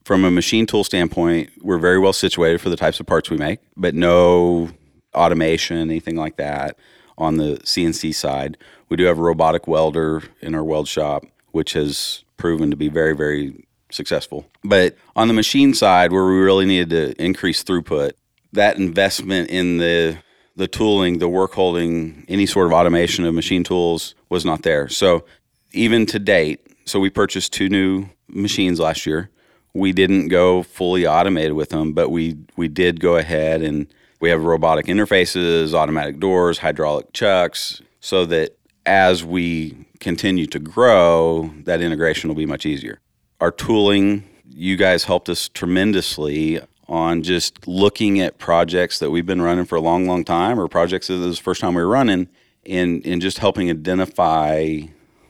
From a machine tool standpoint, we're very well situated for the types of parts we make, but no automation, anything like that on the CNC side. We do have a robotic welder in our weld shop, which has proven to be very, very successful. But on the machine side, where we really needed to increase throughput, that investment in the the tooling, the work holding, any sort of automation of machine tools was not there. So even to date, so we purchased two new machines last year. We didn't go fully automated with them, but we we did go ahead and we have robotic interfaces, automatic doors, hydraulic chucks, so that as we continue to grow, that integration will be much easier. Our tooling, you guys helped us tremendously on just looking at projects that we've been running for a long, long time or projects that is the first time we were running and, and just helping identify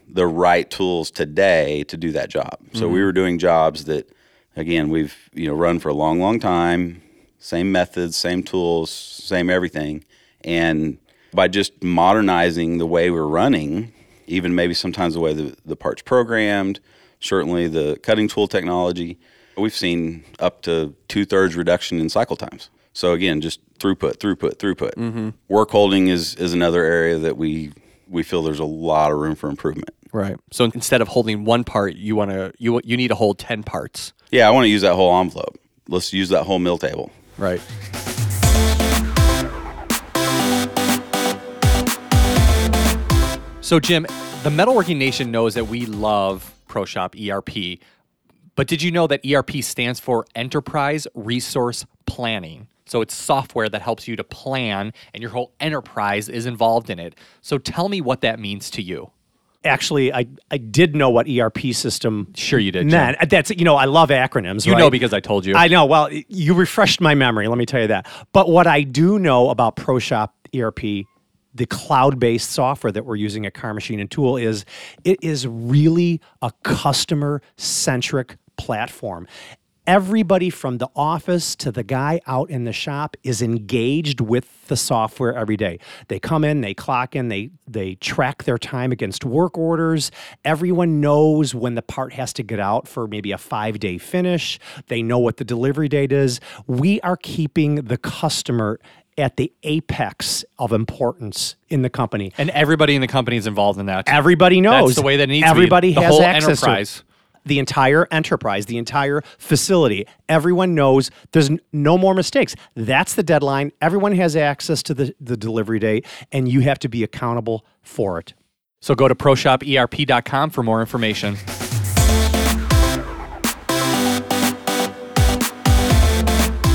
the right tools today to do that job. So we mm-hmm. were doing jobs that again we've you know run for a long, long time, same methods, same tools, same everything. And by just modernizing the way we're running, even maybe sometimes the way the, the parts programmed, certainly the cutting tool technology, we've seen up to two thirds reduction in cycle times. So again, just throughput, throughput, throughput. Mm-hmm. Work holding is is another area that we we feel there's a lot of room for improvement. Right. So instead of holding one part, you want to you you need to hold 10 parts. Yeah, I want to use that whole envelope. Let's use that whole mill table. Right. So Jim, the metalworking nation knows that we love ProShop ERP. But did you know that ERP stands for Enterprise Resource Planning? So it's software that helps you to plan and your whole enterprise is involved in it. So tell me what that means to you. Actually, I, I did know what ERP system Sure you did, meant. That's you know I love acronyms. You right? know because I told you. I know. Well, you refreshed my memory. Let me tell you that. But what I do know about ProShop ERP, the cloud-based software that we're using at Carr Machine and Tool, is it is really a customer-centric platform. Everybody from the office to the guy out in the shop is engaged with the software every day. They come in, they clock in, they they track their time against work orders. Everyone knows when the part has to get out for maybe a 5-day finish. They know what the delivery date is. We are keeping the customer at the apex of importance in the company. And everybody in the company is involved in that. Everybody knows. That's the way that it needs Everybody to be. The has access enterprise. to it. The entire enterprise, the entire facility, everyone knows there's no more mistakes. That's the deadline. Everyone has access to the, the delivery date, and you have to be accountable for it. So go to proshoperp.com for more information.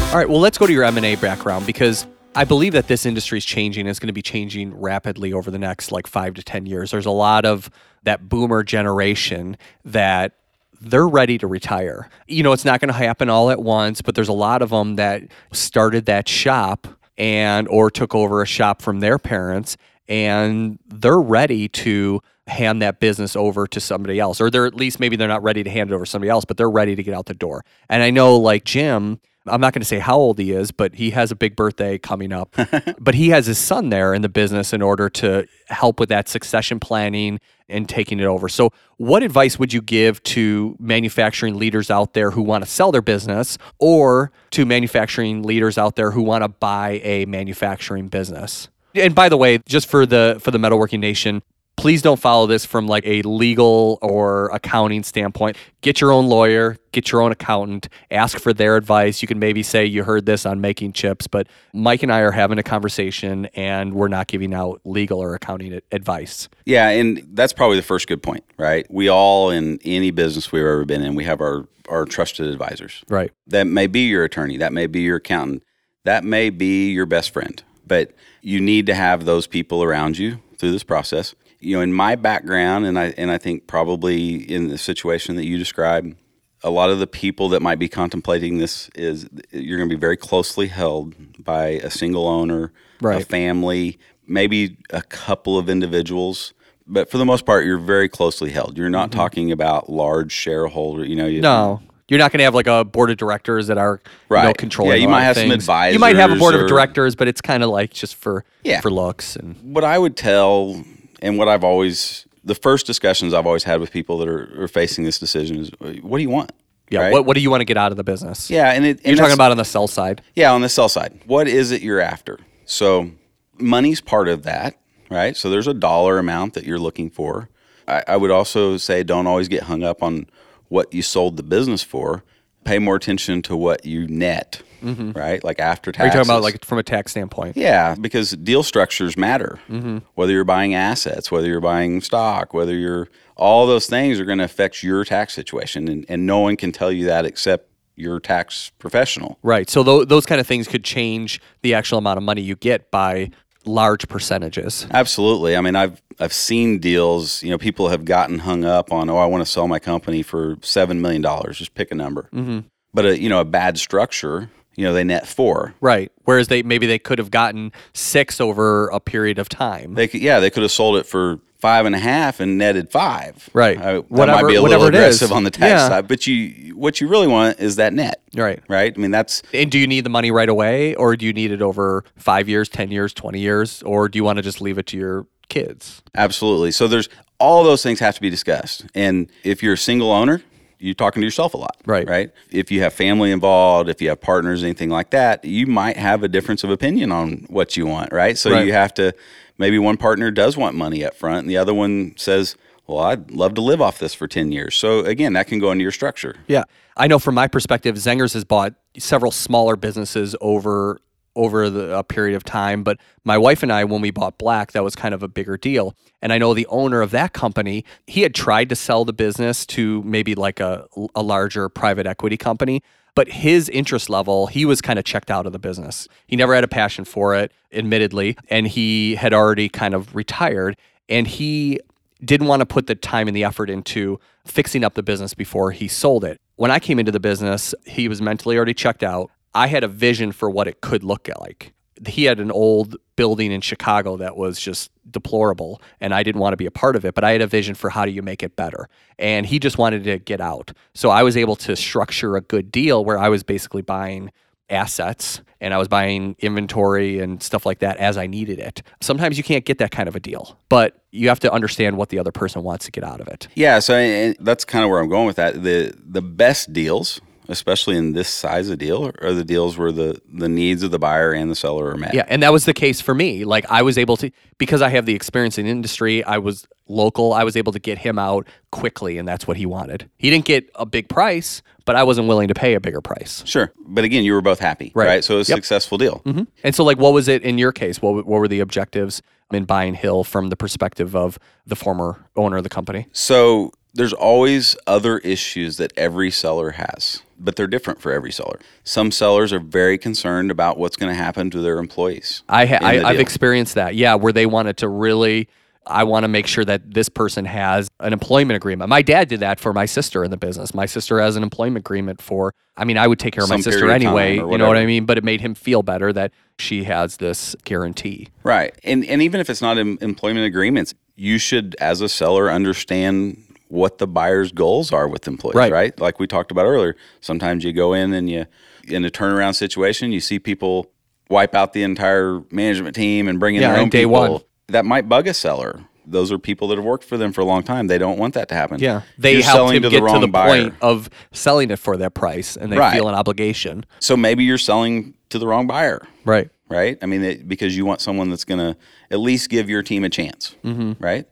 All right, well, let's go to your M&A background because I believe that this industry is changing. It's going to be changing rapidly over the next like 5 to 10 years. There's a lot of that boomer generation that they're ready to retire. You know, it's not going to happen all at once, but there's a lot of them that started that shop and or took over a shop from their parents and they're ready to hand that business over to somebody else or they're at least maybe they're not ready to hand it over to somebody else but they're ready to get out the door and i know like jim i'm not going to say how old he is but he has a big birthday coming up. *laughs* But he has his son there in the business in order to help with that succession planning and taking it over. So what advice would you give to manufacturing leaders out there who want to sell their business or to manufacturing leaders out there who want to buy a manufacturing business? And by the way, just for the for the metalworking nation, please don't follow this from like a legal or accounting standpoint. Get your own lawyer, get your own accountant, ask for their advice. You can maybe say you heard this on making chips, but Mike and I are having a conversation and we're not giving out legal or accounting advice. Yeah, and that's probably the first good point, right? We all in any business we've ever been in, we have our our trusted advisors. Right. That may be your attorney, that may be your accountant, that may be your best friend, but you need to have those people around you through this process. You know, in my background, and I and I think probably in the situation that you described, a lot of the people that might be contemplating this is you're going to be very closely held by a single owner, right. a family, maybe a couple of individuals. But for the most part, you're very closely held. You're not mm-hmm. talking about large shareholder. You know, you, No. You're not going to have like a board of directors that are you know, Right. controlling. Yeah, you might have some things. You might have a advisors board of directors, but it's kind of like just for Yeah. for looks and what I would tell, and what I've always, the first discussions I've always had with people that are, are facing this decision is, what do you want? yeah. Right? What what do you want to get out of the business? Yeah, and it, and You're talking about on the sell side. Yeah, on the sell side. What is it you're after? So money's part of that, right? So there's a dollar amount that you're looking for. I, I would also say don't always get hung up on what you sold the business for. Pay more attention to what you net, right? Like after Mm-hmm. Are you talking about like from a tax standpoint? Yeah, because deal structures matter. Mm-hmm. Whether you're buying assets, whether you're buying stock, whether you're all those things are going to affect your tax situation, and, and no one can tell you that except your tax professional. Right. So tho- those kind of things could change the actual amount of money you get by large percentages. Absolutely. I mean, I've I've seen deals. You know, people have gotten hung up on, oh, I want to sell my company for seven million dollars. Just pick a number. Mm-hmm. But a you know a bad structure. You know, they net four. Right. Whereas they maybe they could have gotten six over a period of time. They could, yeah, they could have sold it for five and a half and netted five. Right. Uh, that Whatever- might be a little aggressive on the tax Yeah. side, but you what you really want is that net. Right. Right. I mean, that's And do you need the money right away, or do you need it over five years, ten years, twenty years, or do you want to just leave it to your kids? absolutely. So there's all those things have to be discussed. And if you're a single owner, you're talking to yourself a lot. Right. Right. If you have family involved, if you have partners, anything like that, you might have a difference of opinion on what you want. Right. So Right. you have to maybe one partner does want money up front and the other one says, well, I'd love to live off this for 10 years. So again, that can go into your structure. Yeah, I know from my perspective, Zengers has bought several smaller businesses over over the, a period of time. But my wife and I, when we bought Black, that was kind of a bigger deal. And I know the owner of that company, he had tried to sell the business to maybe like a, a larger private equity company. But his interest level, he was kind of checked out of the business. He never had a passion for it, admittedly, and he had already kind of retired. And he didn't want to put the time and the effort into fixing up the business before he sold it. When I came into the business, he was mentally already checked out. I had a vision for what it could look like. he had an old building in Chicago that was just deplorable and I didn't want to be a part of it, but I had a vision for how do you make it better. And he just wanted to get out. So I was able to structure a good deal where I was basically buying assets and I was buying inventory and stuff like that as I needed it. Sometimes you can't get that kind of a deal, but you have to understand what the other person wants to get out of it. Yeah, so that's kind of where I'm going with that. The the best deals, especially in this size of deal, are the deals where the the needs of the buyer and the seller are met. Yeah, and that was the case for me. Like I was able to because I have the experience in industry, I was local, I was able to get him out quickly and that's what he wanted. He didn't get a big price, but I wasn't willing to pay a bigger price. Sure, but again, you were both happy, Right. right? So it was a successful deal. hmm And so, like, what was it in your case? What, what were the objectives in buying Hill from the perspective of the former owner of the company? So there's always other issues that every seller has, but they're different for every seller. Some sellers are very concerned about what's going to happen to their employees. I, ha- I the I've experienced that. Yeah, where they wanted to really. I want to make sure that this person has an employment agreement. My dad did that for my sister in the business. My sister has an employment agreement for. I mean, I would take care of my sister anyway. You know what. I mean? But it made him feel better that she has this guarantee. Right. And and even if it's not in employment agreements, you should as a seller understand what the buyer's goals are with employees, Right. right? Like we talked about earlier. Sometimes you go in and you in a turnaround situation, you see people wipe out the entire management team and bring in Yeah, their own day people. one. That might bug a seller. Those are people that have worked for them for a long time. They don't want that to happen. Yeah, they You're helped selling him to get the wrong to the buyer. point of selling it for that price, and they Right. feel an obligation. So maybe you're selling to the wrong buyer. Right. right? I mean, it, because you want someone that's going to at least give your team a chance, mm-hmm. right?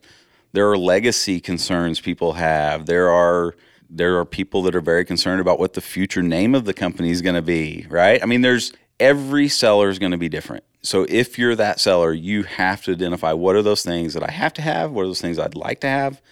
There are legacy concerns people have. There are there are people that are very concerned about what the future name of the company is going to be, right? I mean, there's every seller is going to be different. So if you're that seller, you have to identify what are those things that I have to have, what are those things I'd like to have,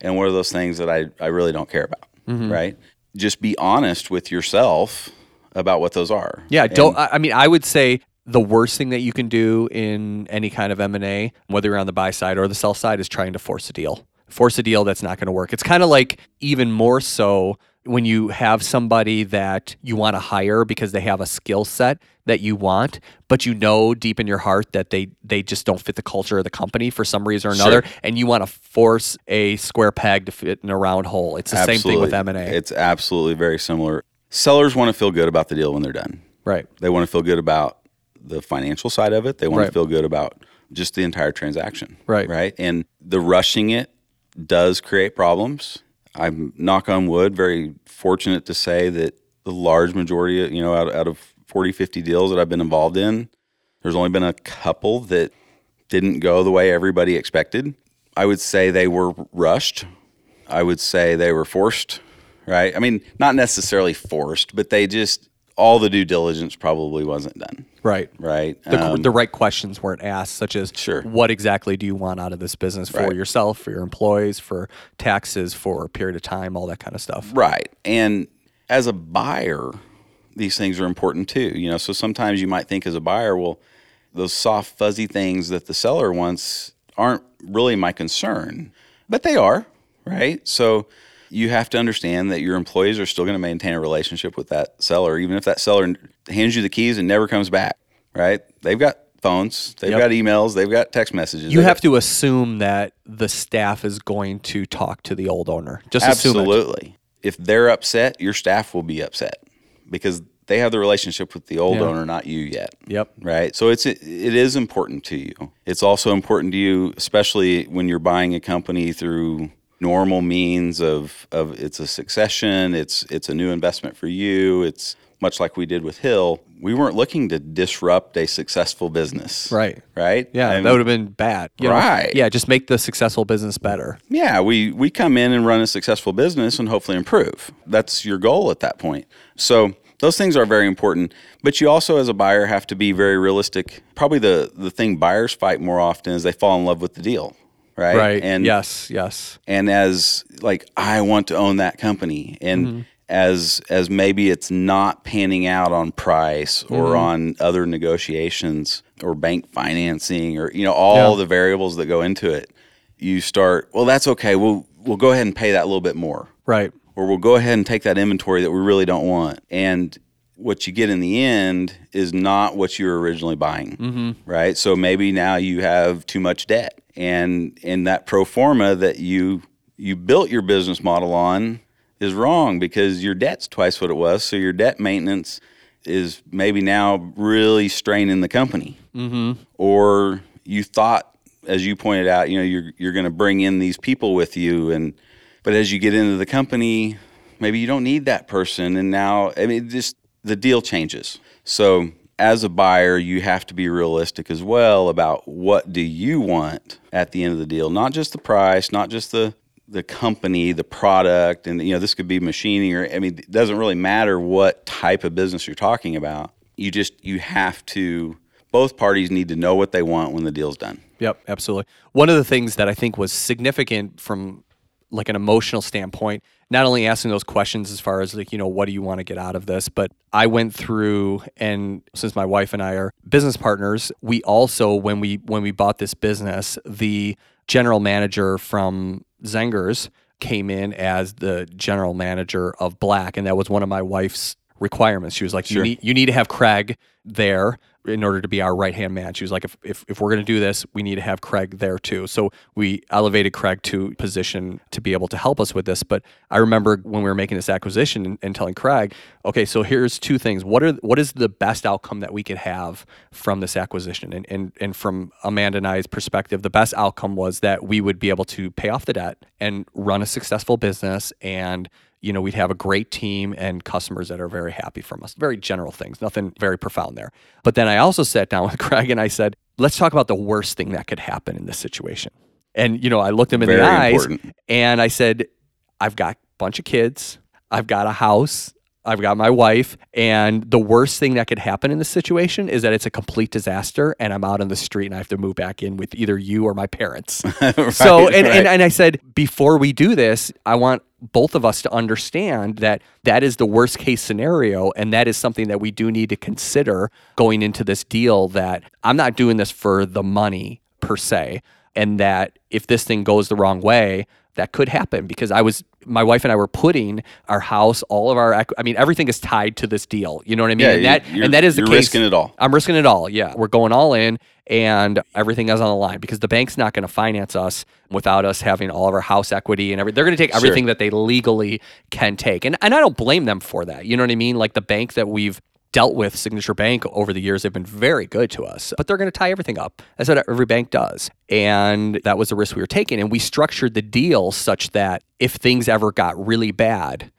and what are those things that I, I really don't care about, mm-hmm. right? Just be honest with yourself about what those are. Yeah, And- don't. I I mean, I would say the worst thing that you can do in any kind of M and A, whether you're on the buy side or the sell side, is trying to force a deal. Force a deal that's not going to work. It's kind of like even more so when you have somebody that you want to hire because they have a skill set that you want, but you know deep in your heart that they they just don't fit the culture of the company for some reason or another, Sure. and you want to force a square peg to fit in a round hole. It's the same thing with M and A. It's absolutely very similar. Sellers want to feel good about the deal when they're done. Right. They want to feel good about the financial side of it. They want Right. to feel good about just the entire transaction. Right. Right. And the rushing it does create problems. I'm knock on wood, very fortunate to say that the large majority, of, you know, out, out of 40, 50 deals that I've been involved in, there's only been a couple that didn't go the way everybody expected. I would say they were rushed. I would say they were forced, right? I mean, not necessarily forced, but they just, all the due diligence probably wasn't done, Right. right? the, Um, the right questions weren't asked, such as Sure. what exactly do you want out of this business for Right. yourself, for your employees, for taxes, for a period of time, all that kind of stuff. Right. And as a buyer, these things are important too. You know, so sometimes you might think as a buyer, well, those soft, fuzzy things that the seller wants aren't really my concern, but they are, right? So you have to understand that your employees are still going to maintain a relationship with that seller, even if that seller hands you the keys and never comes back, right? They've got phones, they've Yep. got emails, they've got text messages. You have got- to assume that the staff is going to talk to the old owner. Just assume. Absolutely. If they're upset, your staff will be upset because they have the relationship with the old Yeah. owner, not you yet. Yep. Right. So it's it is important to you. It's also important to you, especially when you're buying a company through normal means of of it's a succession, it's it's a new investment for you. It's much like we did with Hill. We weren't looking to disrupt a successful business. Right. Right. Yeah, And- that would have been bad. you know? Right. Yeah, just make the successful business better. Yeah, we we come in and run a successful business and hopefully improve. That's your goal at that point. So those things are very important, but you also as a buyer have to be very realistic. Probably the the thing buyers fight more often is they fall in love with the deal, right? Right. And yes, yes. and as like I want to own that company and as as maybe it's not panning out on price or on other negotiations or bank financing or you know all Yeah. the variables that go into it you start well that's okay we'll we'll go ahead and pay that a little bit more Right. or we'll go ahead and take that inventory that we really don't want and what you get in the end is not what you were originally buying, Mm-hmm. right? So maybe now you have too much debt, and and that pro forma that you you built your business model on is wrong because your debt's twice what it was. So your debt maintenance is maybe now really straining the company, mm-hmm. or you thought, as you pointed out, you know, you're you're going to bring in these people with you, and but as you get into the company, maybe you don't need that person, and now I mean, just the deal changes. So as a buyer, you have to be realistic as well about what do you want at the end of the deal, not just the price, not just the the company, the product, and you know this could be machining or I mean it doesn't really matter what type of business you're talking about. You just you have to both parties need to know what they want when the deal's done. Yep, absolutely. One of the things that I think was significant from like an emotional standpoint, not only asking those questions as far as like, you know, what do you want to get out of this, but I went through and since my wife and I are business partners, we also when we when we bought this business, the general manager from Zengers came in as the general manager of Black and that was one of my wife's requirements. She was like, you need you need to have Craig there in order to be our right hand man. She was like, if, if, if we're going to do this, we need to have Craig there too. So we elevated Craig to position to be able to help us with this. But I remember when we were making this acquisition and, and telling Craig, okay, so here's two things. What are what is the best outcome that we could have from this acquisition? And and and from Amanda and I's perspective, the best outcome was that we would be able to pay off the debt and run a successful business and you know, we'd have a great team and customers that are very happy from us. Very general things, nothing very profound there. But then I also sat down *laughs* with Craig and I said, let's talk about the worst thing that could happen in this situation. And, you know, I looked him in Very the eyes important. and I said, I've got a bunch of kids, I've got a house, I've got my wife, and the worst thing that could happen in this situation is that it's a complete disaster and I'm out on the street and I have to move back in with either you or my parents. *laughs* so Right, and, and right. and I said before we do this, I want both of us to understand that that is the worst case scenario and that is something that we do need to consider going into this deal that I'm not doing this for the money per se and that if this thing goes the wrong way that could happen because I was my wife and I were putting our house all of our I mean everything is tied to this deal you know what I mean Yeah, and that and that is the you're case risking it all. I'm risking it all. Yeah. We're going all in and everything is on the line because the bank's not going to finance us without us having all of our house equity and everything. They're going to take everything that they legally can take. And, and I don't blame them for that. You know what I mean? Like the bank that we've dealt with, Signature Bank, over the years, they've been very good to us, but they're going to tie everything up. That's what every bank does. And that was the risk we were taking. And we structured the deal such that if things ever got really bad,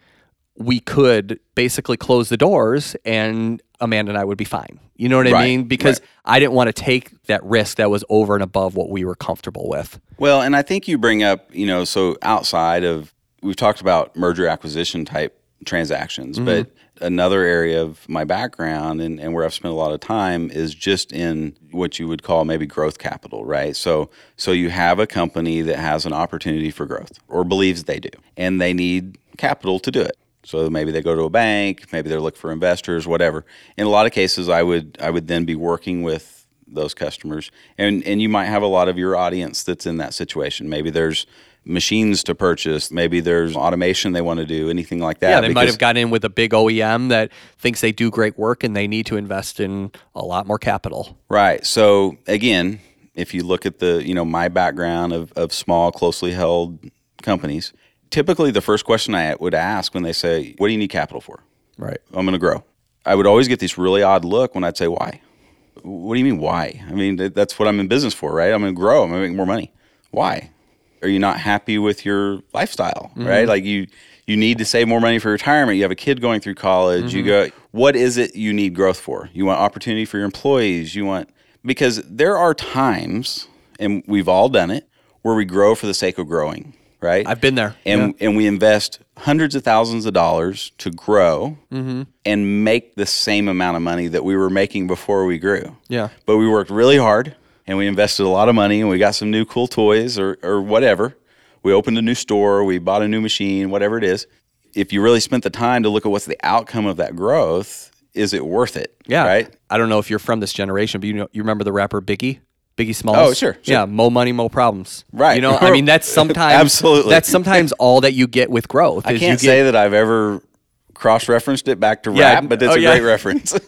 we could basically close the doors and Amanda and I would be fine. You know what I Right, mean? Because right. I didn't want to take that risk that was over and above what we were comfortable with. Well, and I think you bring up, you know, so outside of we've talked about merger acquisition type transactions, Mm-hmm. but another area of my background and, and where I've spent a lot of time is just in what you would call maybe growth capital, right? So so you have a company that has an opportunity for growth or believes they do, and they need capital to do it. So maybe they go to a bank, maybe they're looking for investors, whatever. In a lot of cases I would I would then be working with those customers and and you might have a lot of your audience that's in that situation maybe there's machines to purchase. Maybe there's automation they want to do anything like that Yeah, they might have gotten in with a big OEM that thinks they do great work and they need to invest in a lot more capital. right so again if you look at the you know my background of, of small closely held companies typically the first question i would ask when they say what do you need capital for? Right. i'm going to grow. I would always get this really odd look when i'd say why? What do you mean why? I mean that's what i'm in business for right? I'm going to grow i'm going to make more money. Why are you not happy with your lifestyle right? Mm-hmm. Like you you need to save more money for retirement. You have a kid going through college. You mm-hmm. go what is it you need growth for? You want opportunity for your employees. You want because there are times and we've all done it where we grow for the sake of growing right? I've been there. and and we invest hundreds of thousands of dollars to grow mm-hmm. and make the same amount of money that we were making before we grew. Yeah. But we worked really hard and we invested a lot of money and we got some new cool toys or or whatever. We opened a new store, we bought a new machine, whatever it is. If you really spent the time to look at what's the outcome of that growth, is it worth it? Yeah. Right? I don't know if you're from this generation, but you know you remember the rapper Biggie? Biggie Smalls. Oh, sure, sure. Yeah, mo money, mo problems. Right. You know, I mean that's *laughs* sometimes Absolutely. that's sometimes *laughs* all that you get with growth. I can't you get, say that I've ever cross referenced it back to Yeah, rap, but it's oh, a yeah. great reference. *laughs*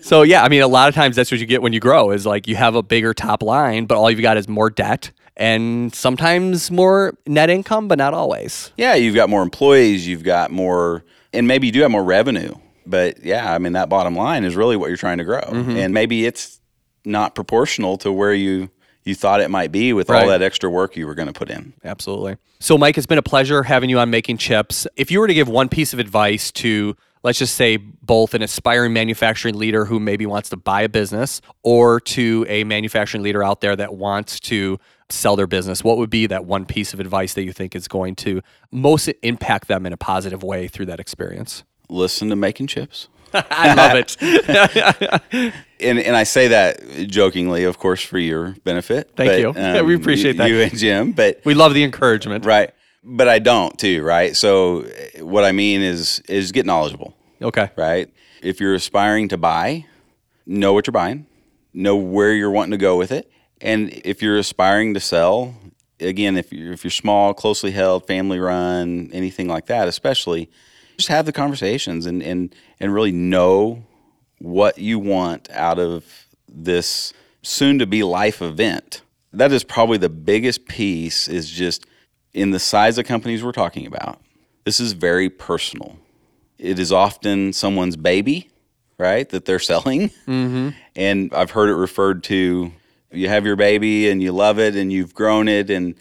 So yeah, I mean, a lot of times that's what you get when you grow is like you have a bigger top line, but all you've got is more debt and sometimes more net income, but not always. yeah, you've got more employees, you've got more, and maybe you do have more revenue. But yeah, I mean, that bottom line is really what you're trying to grow. Mm-hmm. And maybe it's not proportional to where you, you thought it might be with Right. all that extra work you were going to put in. Absolutely. So, Mike, it's been a pleasure having you on Making Chips. If you were to give one piece of advice to, let's just say, both an aspiring manufacturing leader who maybe wants to buy a business or to a manufacturing leader out there that wants to sell their business, what would be that one piece of advice that you think is going to most impact them in a positive way through that experience? Listen to making chips. *laughs* I love it. *laughs* and and I say that jokingly, of course, for your benefit. Thank but, you. Yeah, *laughs* we um, appreciate that. You and Jim, but we love the encouragement. right, but I don't too. Right. So what I mean is is get knowledgeable. Okay. Right. If you're aspiring to buy, know what you're buying, know where you're wanting to go with it, and if you're aspiring to sell, again, if you're if you're small, closely held, family run, anything like that, especially, just have the conversations and and and really know what you want out of this soon to be life event. That is probably the biggest piece is just in the size of companies we're talking about. This is very personal. It is often someone's baby, right, that they're *laughs* selling. Mm-hmm. And I've heard it referred to you have your baby and you love it and you've grown it, and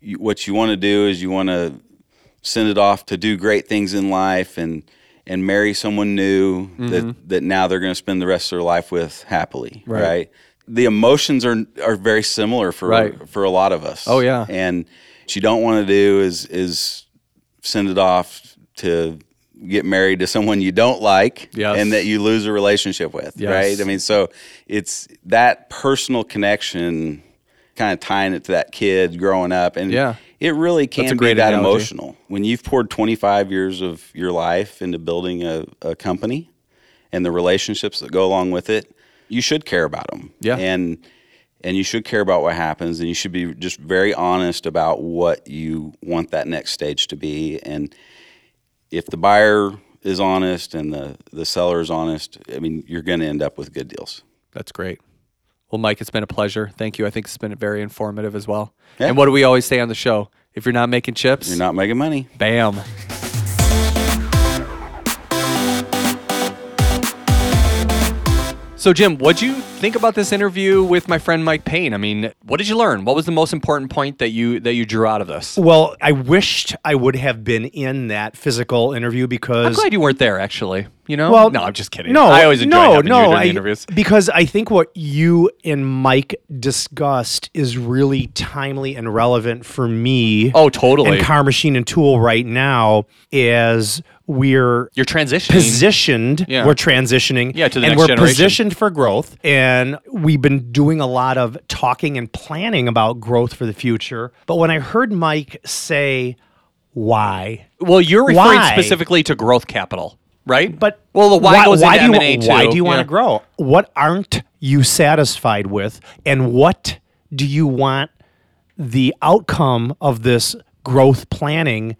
you, what you want to do is you want to send it off to do great things in life and and marry someone new Mm-hmm. that that now they're going to spend the rest of their life with happily, right? The emotions are are very similar for Right. for a lot of us. Oh, yeah. And what you don't want to do is is send it off to get married to someone you don't like Yes. and that you lose a relationship with, Yes. right? I mean, so it's that personal connection kind of tying it to that kid growing up and Yeah. it really can be that analogy. emotional. When you've poured 25 years of your life into building a, a company and the relationships that go along with it, you should care about them. Yeah. And and you should care about what happens and you should be just very honest about what you want that next stage to be and if the buyer is honest and the the seller is honest, I mean, you're going to end up with good deals. That's great. Well, Mike, it's been a pleasure. Thank you. I think it's been very informative as well. Yeah. And what do we always say on the show? If you're not making chips, You're not making money. bam. So, Jim, what'd you think about this interview with my friend Mike Payne? I mean, what did you learn? What was the most important point that you that you drew out of this? Well, I wished I would have been in that physical interview because I'm glad you weren't there. Actually, you know. Well, no, I'm just kidding. No, I always enjoy no, no, I- the interviews. because I think what you and Mike discussed is really timely and relevant for me. Oh, totally. And Carr Machine and Tool right now is we're You're transitioning. positioned. Yeah. We're transitioning. Yeah, to the and next we're generation. positioned for growth. And we've been doing a lot of talking and planning about growth for the future. But when I heard Mike say, "Why?" Well, you're referring Why? specifically to growth capital, right? But well, the why, goes why into do you, M&A wa- too. Why do you want to grow? What aren't you satisfied with, and what do you want the outcome of this growth planning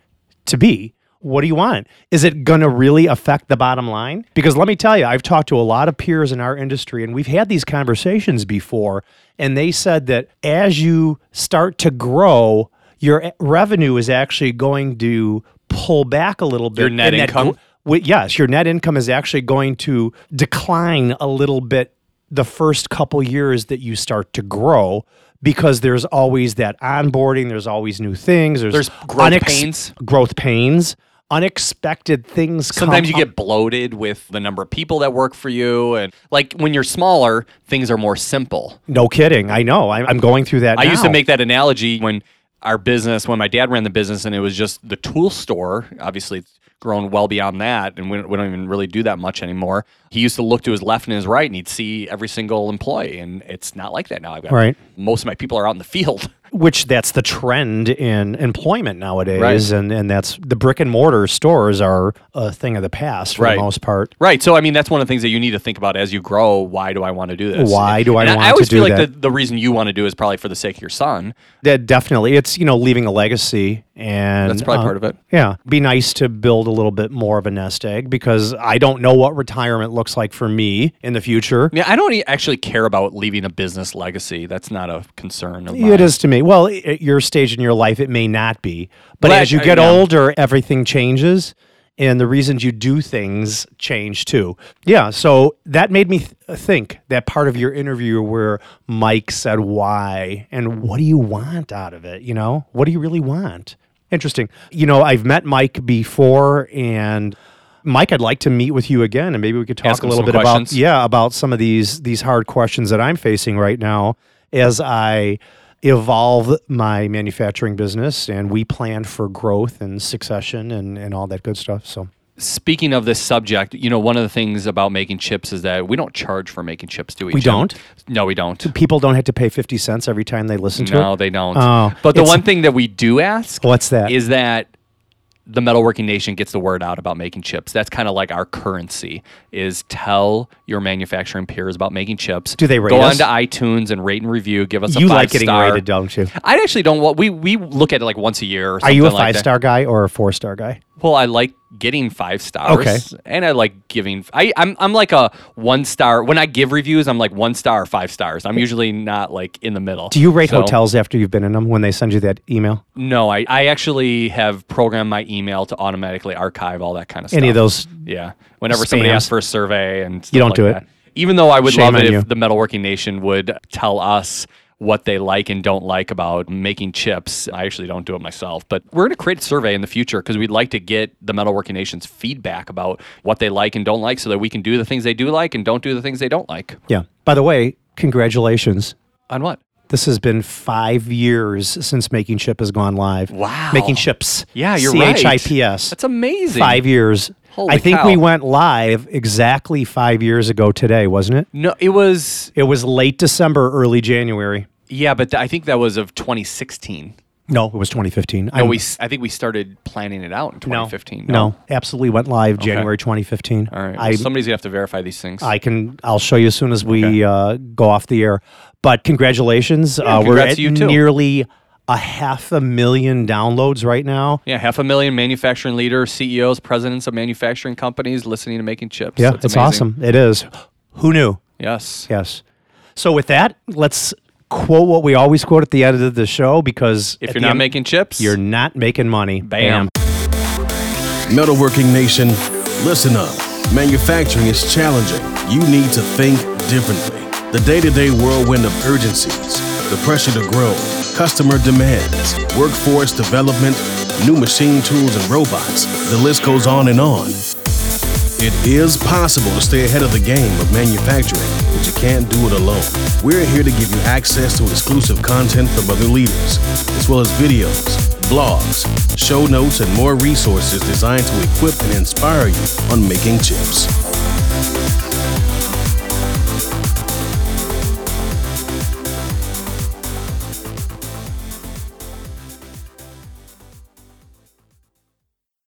to be? What do you want? Is it going to really affect the bottom line? Because let me tell you, I've talked to a lot of peers in our industry, and we've had these conversations before, and they said that as you start to grow, your revenue is actually going to pull back a little bit. Your net income? gr- yes, your net income is actually going to decline a little bit the first couple years that you start to grow because there's always that onboarding, there's always new things, there's, There's growth pains. growth pains, unexpected things. Sometimes you come get bloated with the number of people that work for you, and like when you're smaller, things are more simple. No kidding, I know. I'm, I'm going through that. I used to make that analogy when our business, when my dad ran the business, and it was just the tool store. Obviously, it's grown well beyond that, and we don't, we don't even really do that much anymore. He used to look to his left and his right, and he'd see every single employee, and it's not like that now. I've got Right. most of my people are out in the field. *laughs* which that's the trend in employment nowadays Right. and and that's the brick and mortar stores are a thing of the past for Right. the most part Right. So I mean, that's one of the things that you need to think about as you grow. Why do I want to do this? Why do I And want I always to feel like that? the, the reason you want to do is probably for the sake of your son. that definitely it's you know leaving a legacy and That's probably uh, part of it. yeah be nice to build a little bit more of a nest egg because i don't know what retirement looks like for me in the future Yeah, I don't actually care about leaving a business legacy. That's not a concern. It is to me. Well, at your stage in your life, it may not be. But as you get yeah. older, everything changes. And the reasons you do things change too. Yeah. So that made me th- think that part of your interview where Mike said, Why? And what do you want out of it? You know, what do you really want? Interesting. You know, I've met Mike before and. Mike, I'd like to meet with you again, and maybe we could talk Ask a little bit about yeah about some of these these hard questions that I'm facing right now as I evolve my manufacturing business and we plan for growth and succession and, and all that good stuff. So Speaking of this subject, you know, one of the things about making chips is that we don't charge for making chips, do we? We don't? No, we don't. people don't have to pay 50 cents every time they listen to No, it. they don't. Oh, but the one thing that we do ask What's that? is that the metalworking nation gets the word out about making chips. That's kind of like our currency is tell your manufacturing peers about making chips. Do they rate Go us? onto iTunes and rate and review. Give us a you five like getting star. rated, don't you? I actually don't. want We we look at it like once a year. Or Are you a five star guy or a four star guy? Well, I like getting five stars. Okay. And I like giving. I I'm I'm like a one star. When I give reviews, I'm like one star or five stars. I'm usually not like in the middle. Do you rate So- hotels after you've been in them when they send you that email? No, I, I actually have programmed my email to automatically archive all that kind of stuff. Any of those? Yeah. Whenever somebody asks for a survey and stuff You don't like do it? Even though I would Shame love it on if the Metalworking Nation would tell us what they like and don't like about making chips. I actually don't do it myself, but we're going to create a survey in the future because we'd like to get the Metalworking Nation's feedback about what they like and don't like so that we can do the things they do like and don't do the things they don't like. Yeah. By the way, congratulations. On what? This has been five years since Making Chip has gone live. Wow. Making Chips. Yeah, you're right. C-H-I-P-S. That's amazing. Five years. Holy I think cow. we went live exactly five years ago today, wasn't it? No, it was It was late December, early January. yeah, but th- I think that was of 2016. No, it was 2015. No, I'm- we. s- I think we started planning it out in no, 2015. No, absolutely went live January 2015. All right. Well, I, somebody's gonna have to verify these things. I can. I'll show you as soon as we uh, go off the air. But congratulations, uh, we're congrats at to you too. nearly a half a million downloads right now. yeah, half a million manufacturing leaders, CEOs, presidents of manufacturing companies listening to making chips. Yeah, That's it's amazing. awesome. It is. Who knew? Yes. Yes. So with that, let's quote what we always quote at the end of the show because If you're not end- making chips, you're not making money. Bam. Metalworking Nation, listen up. Manufacturing is challenging. You need to think differently. The day to day whirlwind of urgencies, the pressure to grow, customer demands, workforce development, new machine tools and robots, the list goes on and on. It is possible to stay ahead of the game of manufacturing, but you can't do it alone. We're here to give you access to exclusive content from other leaders, as well as videos, blogs, show notes, and more resources designed to equip and inspire you on making chips.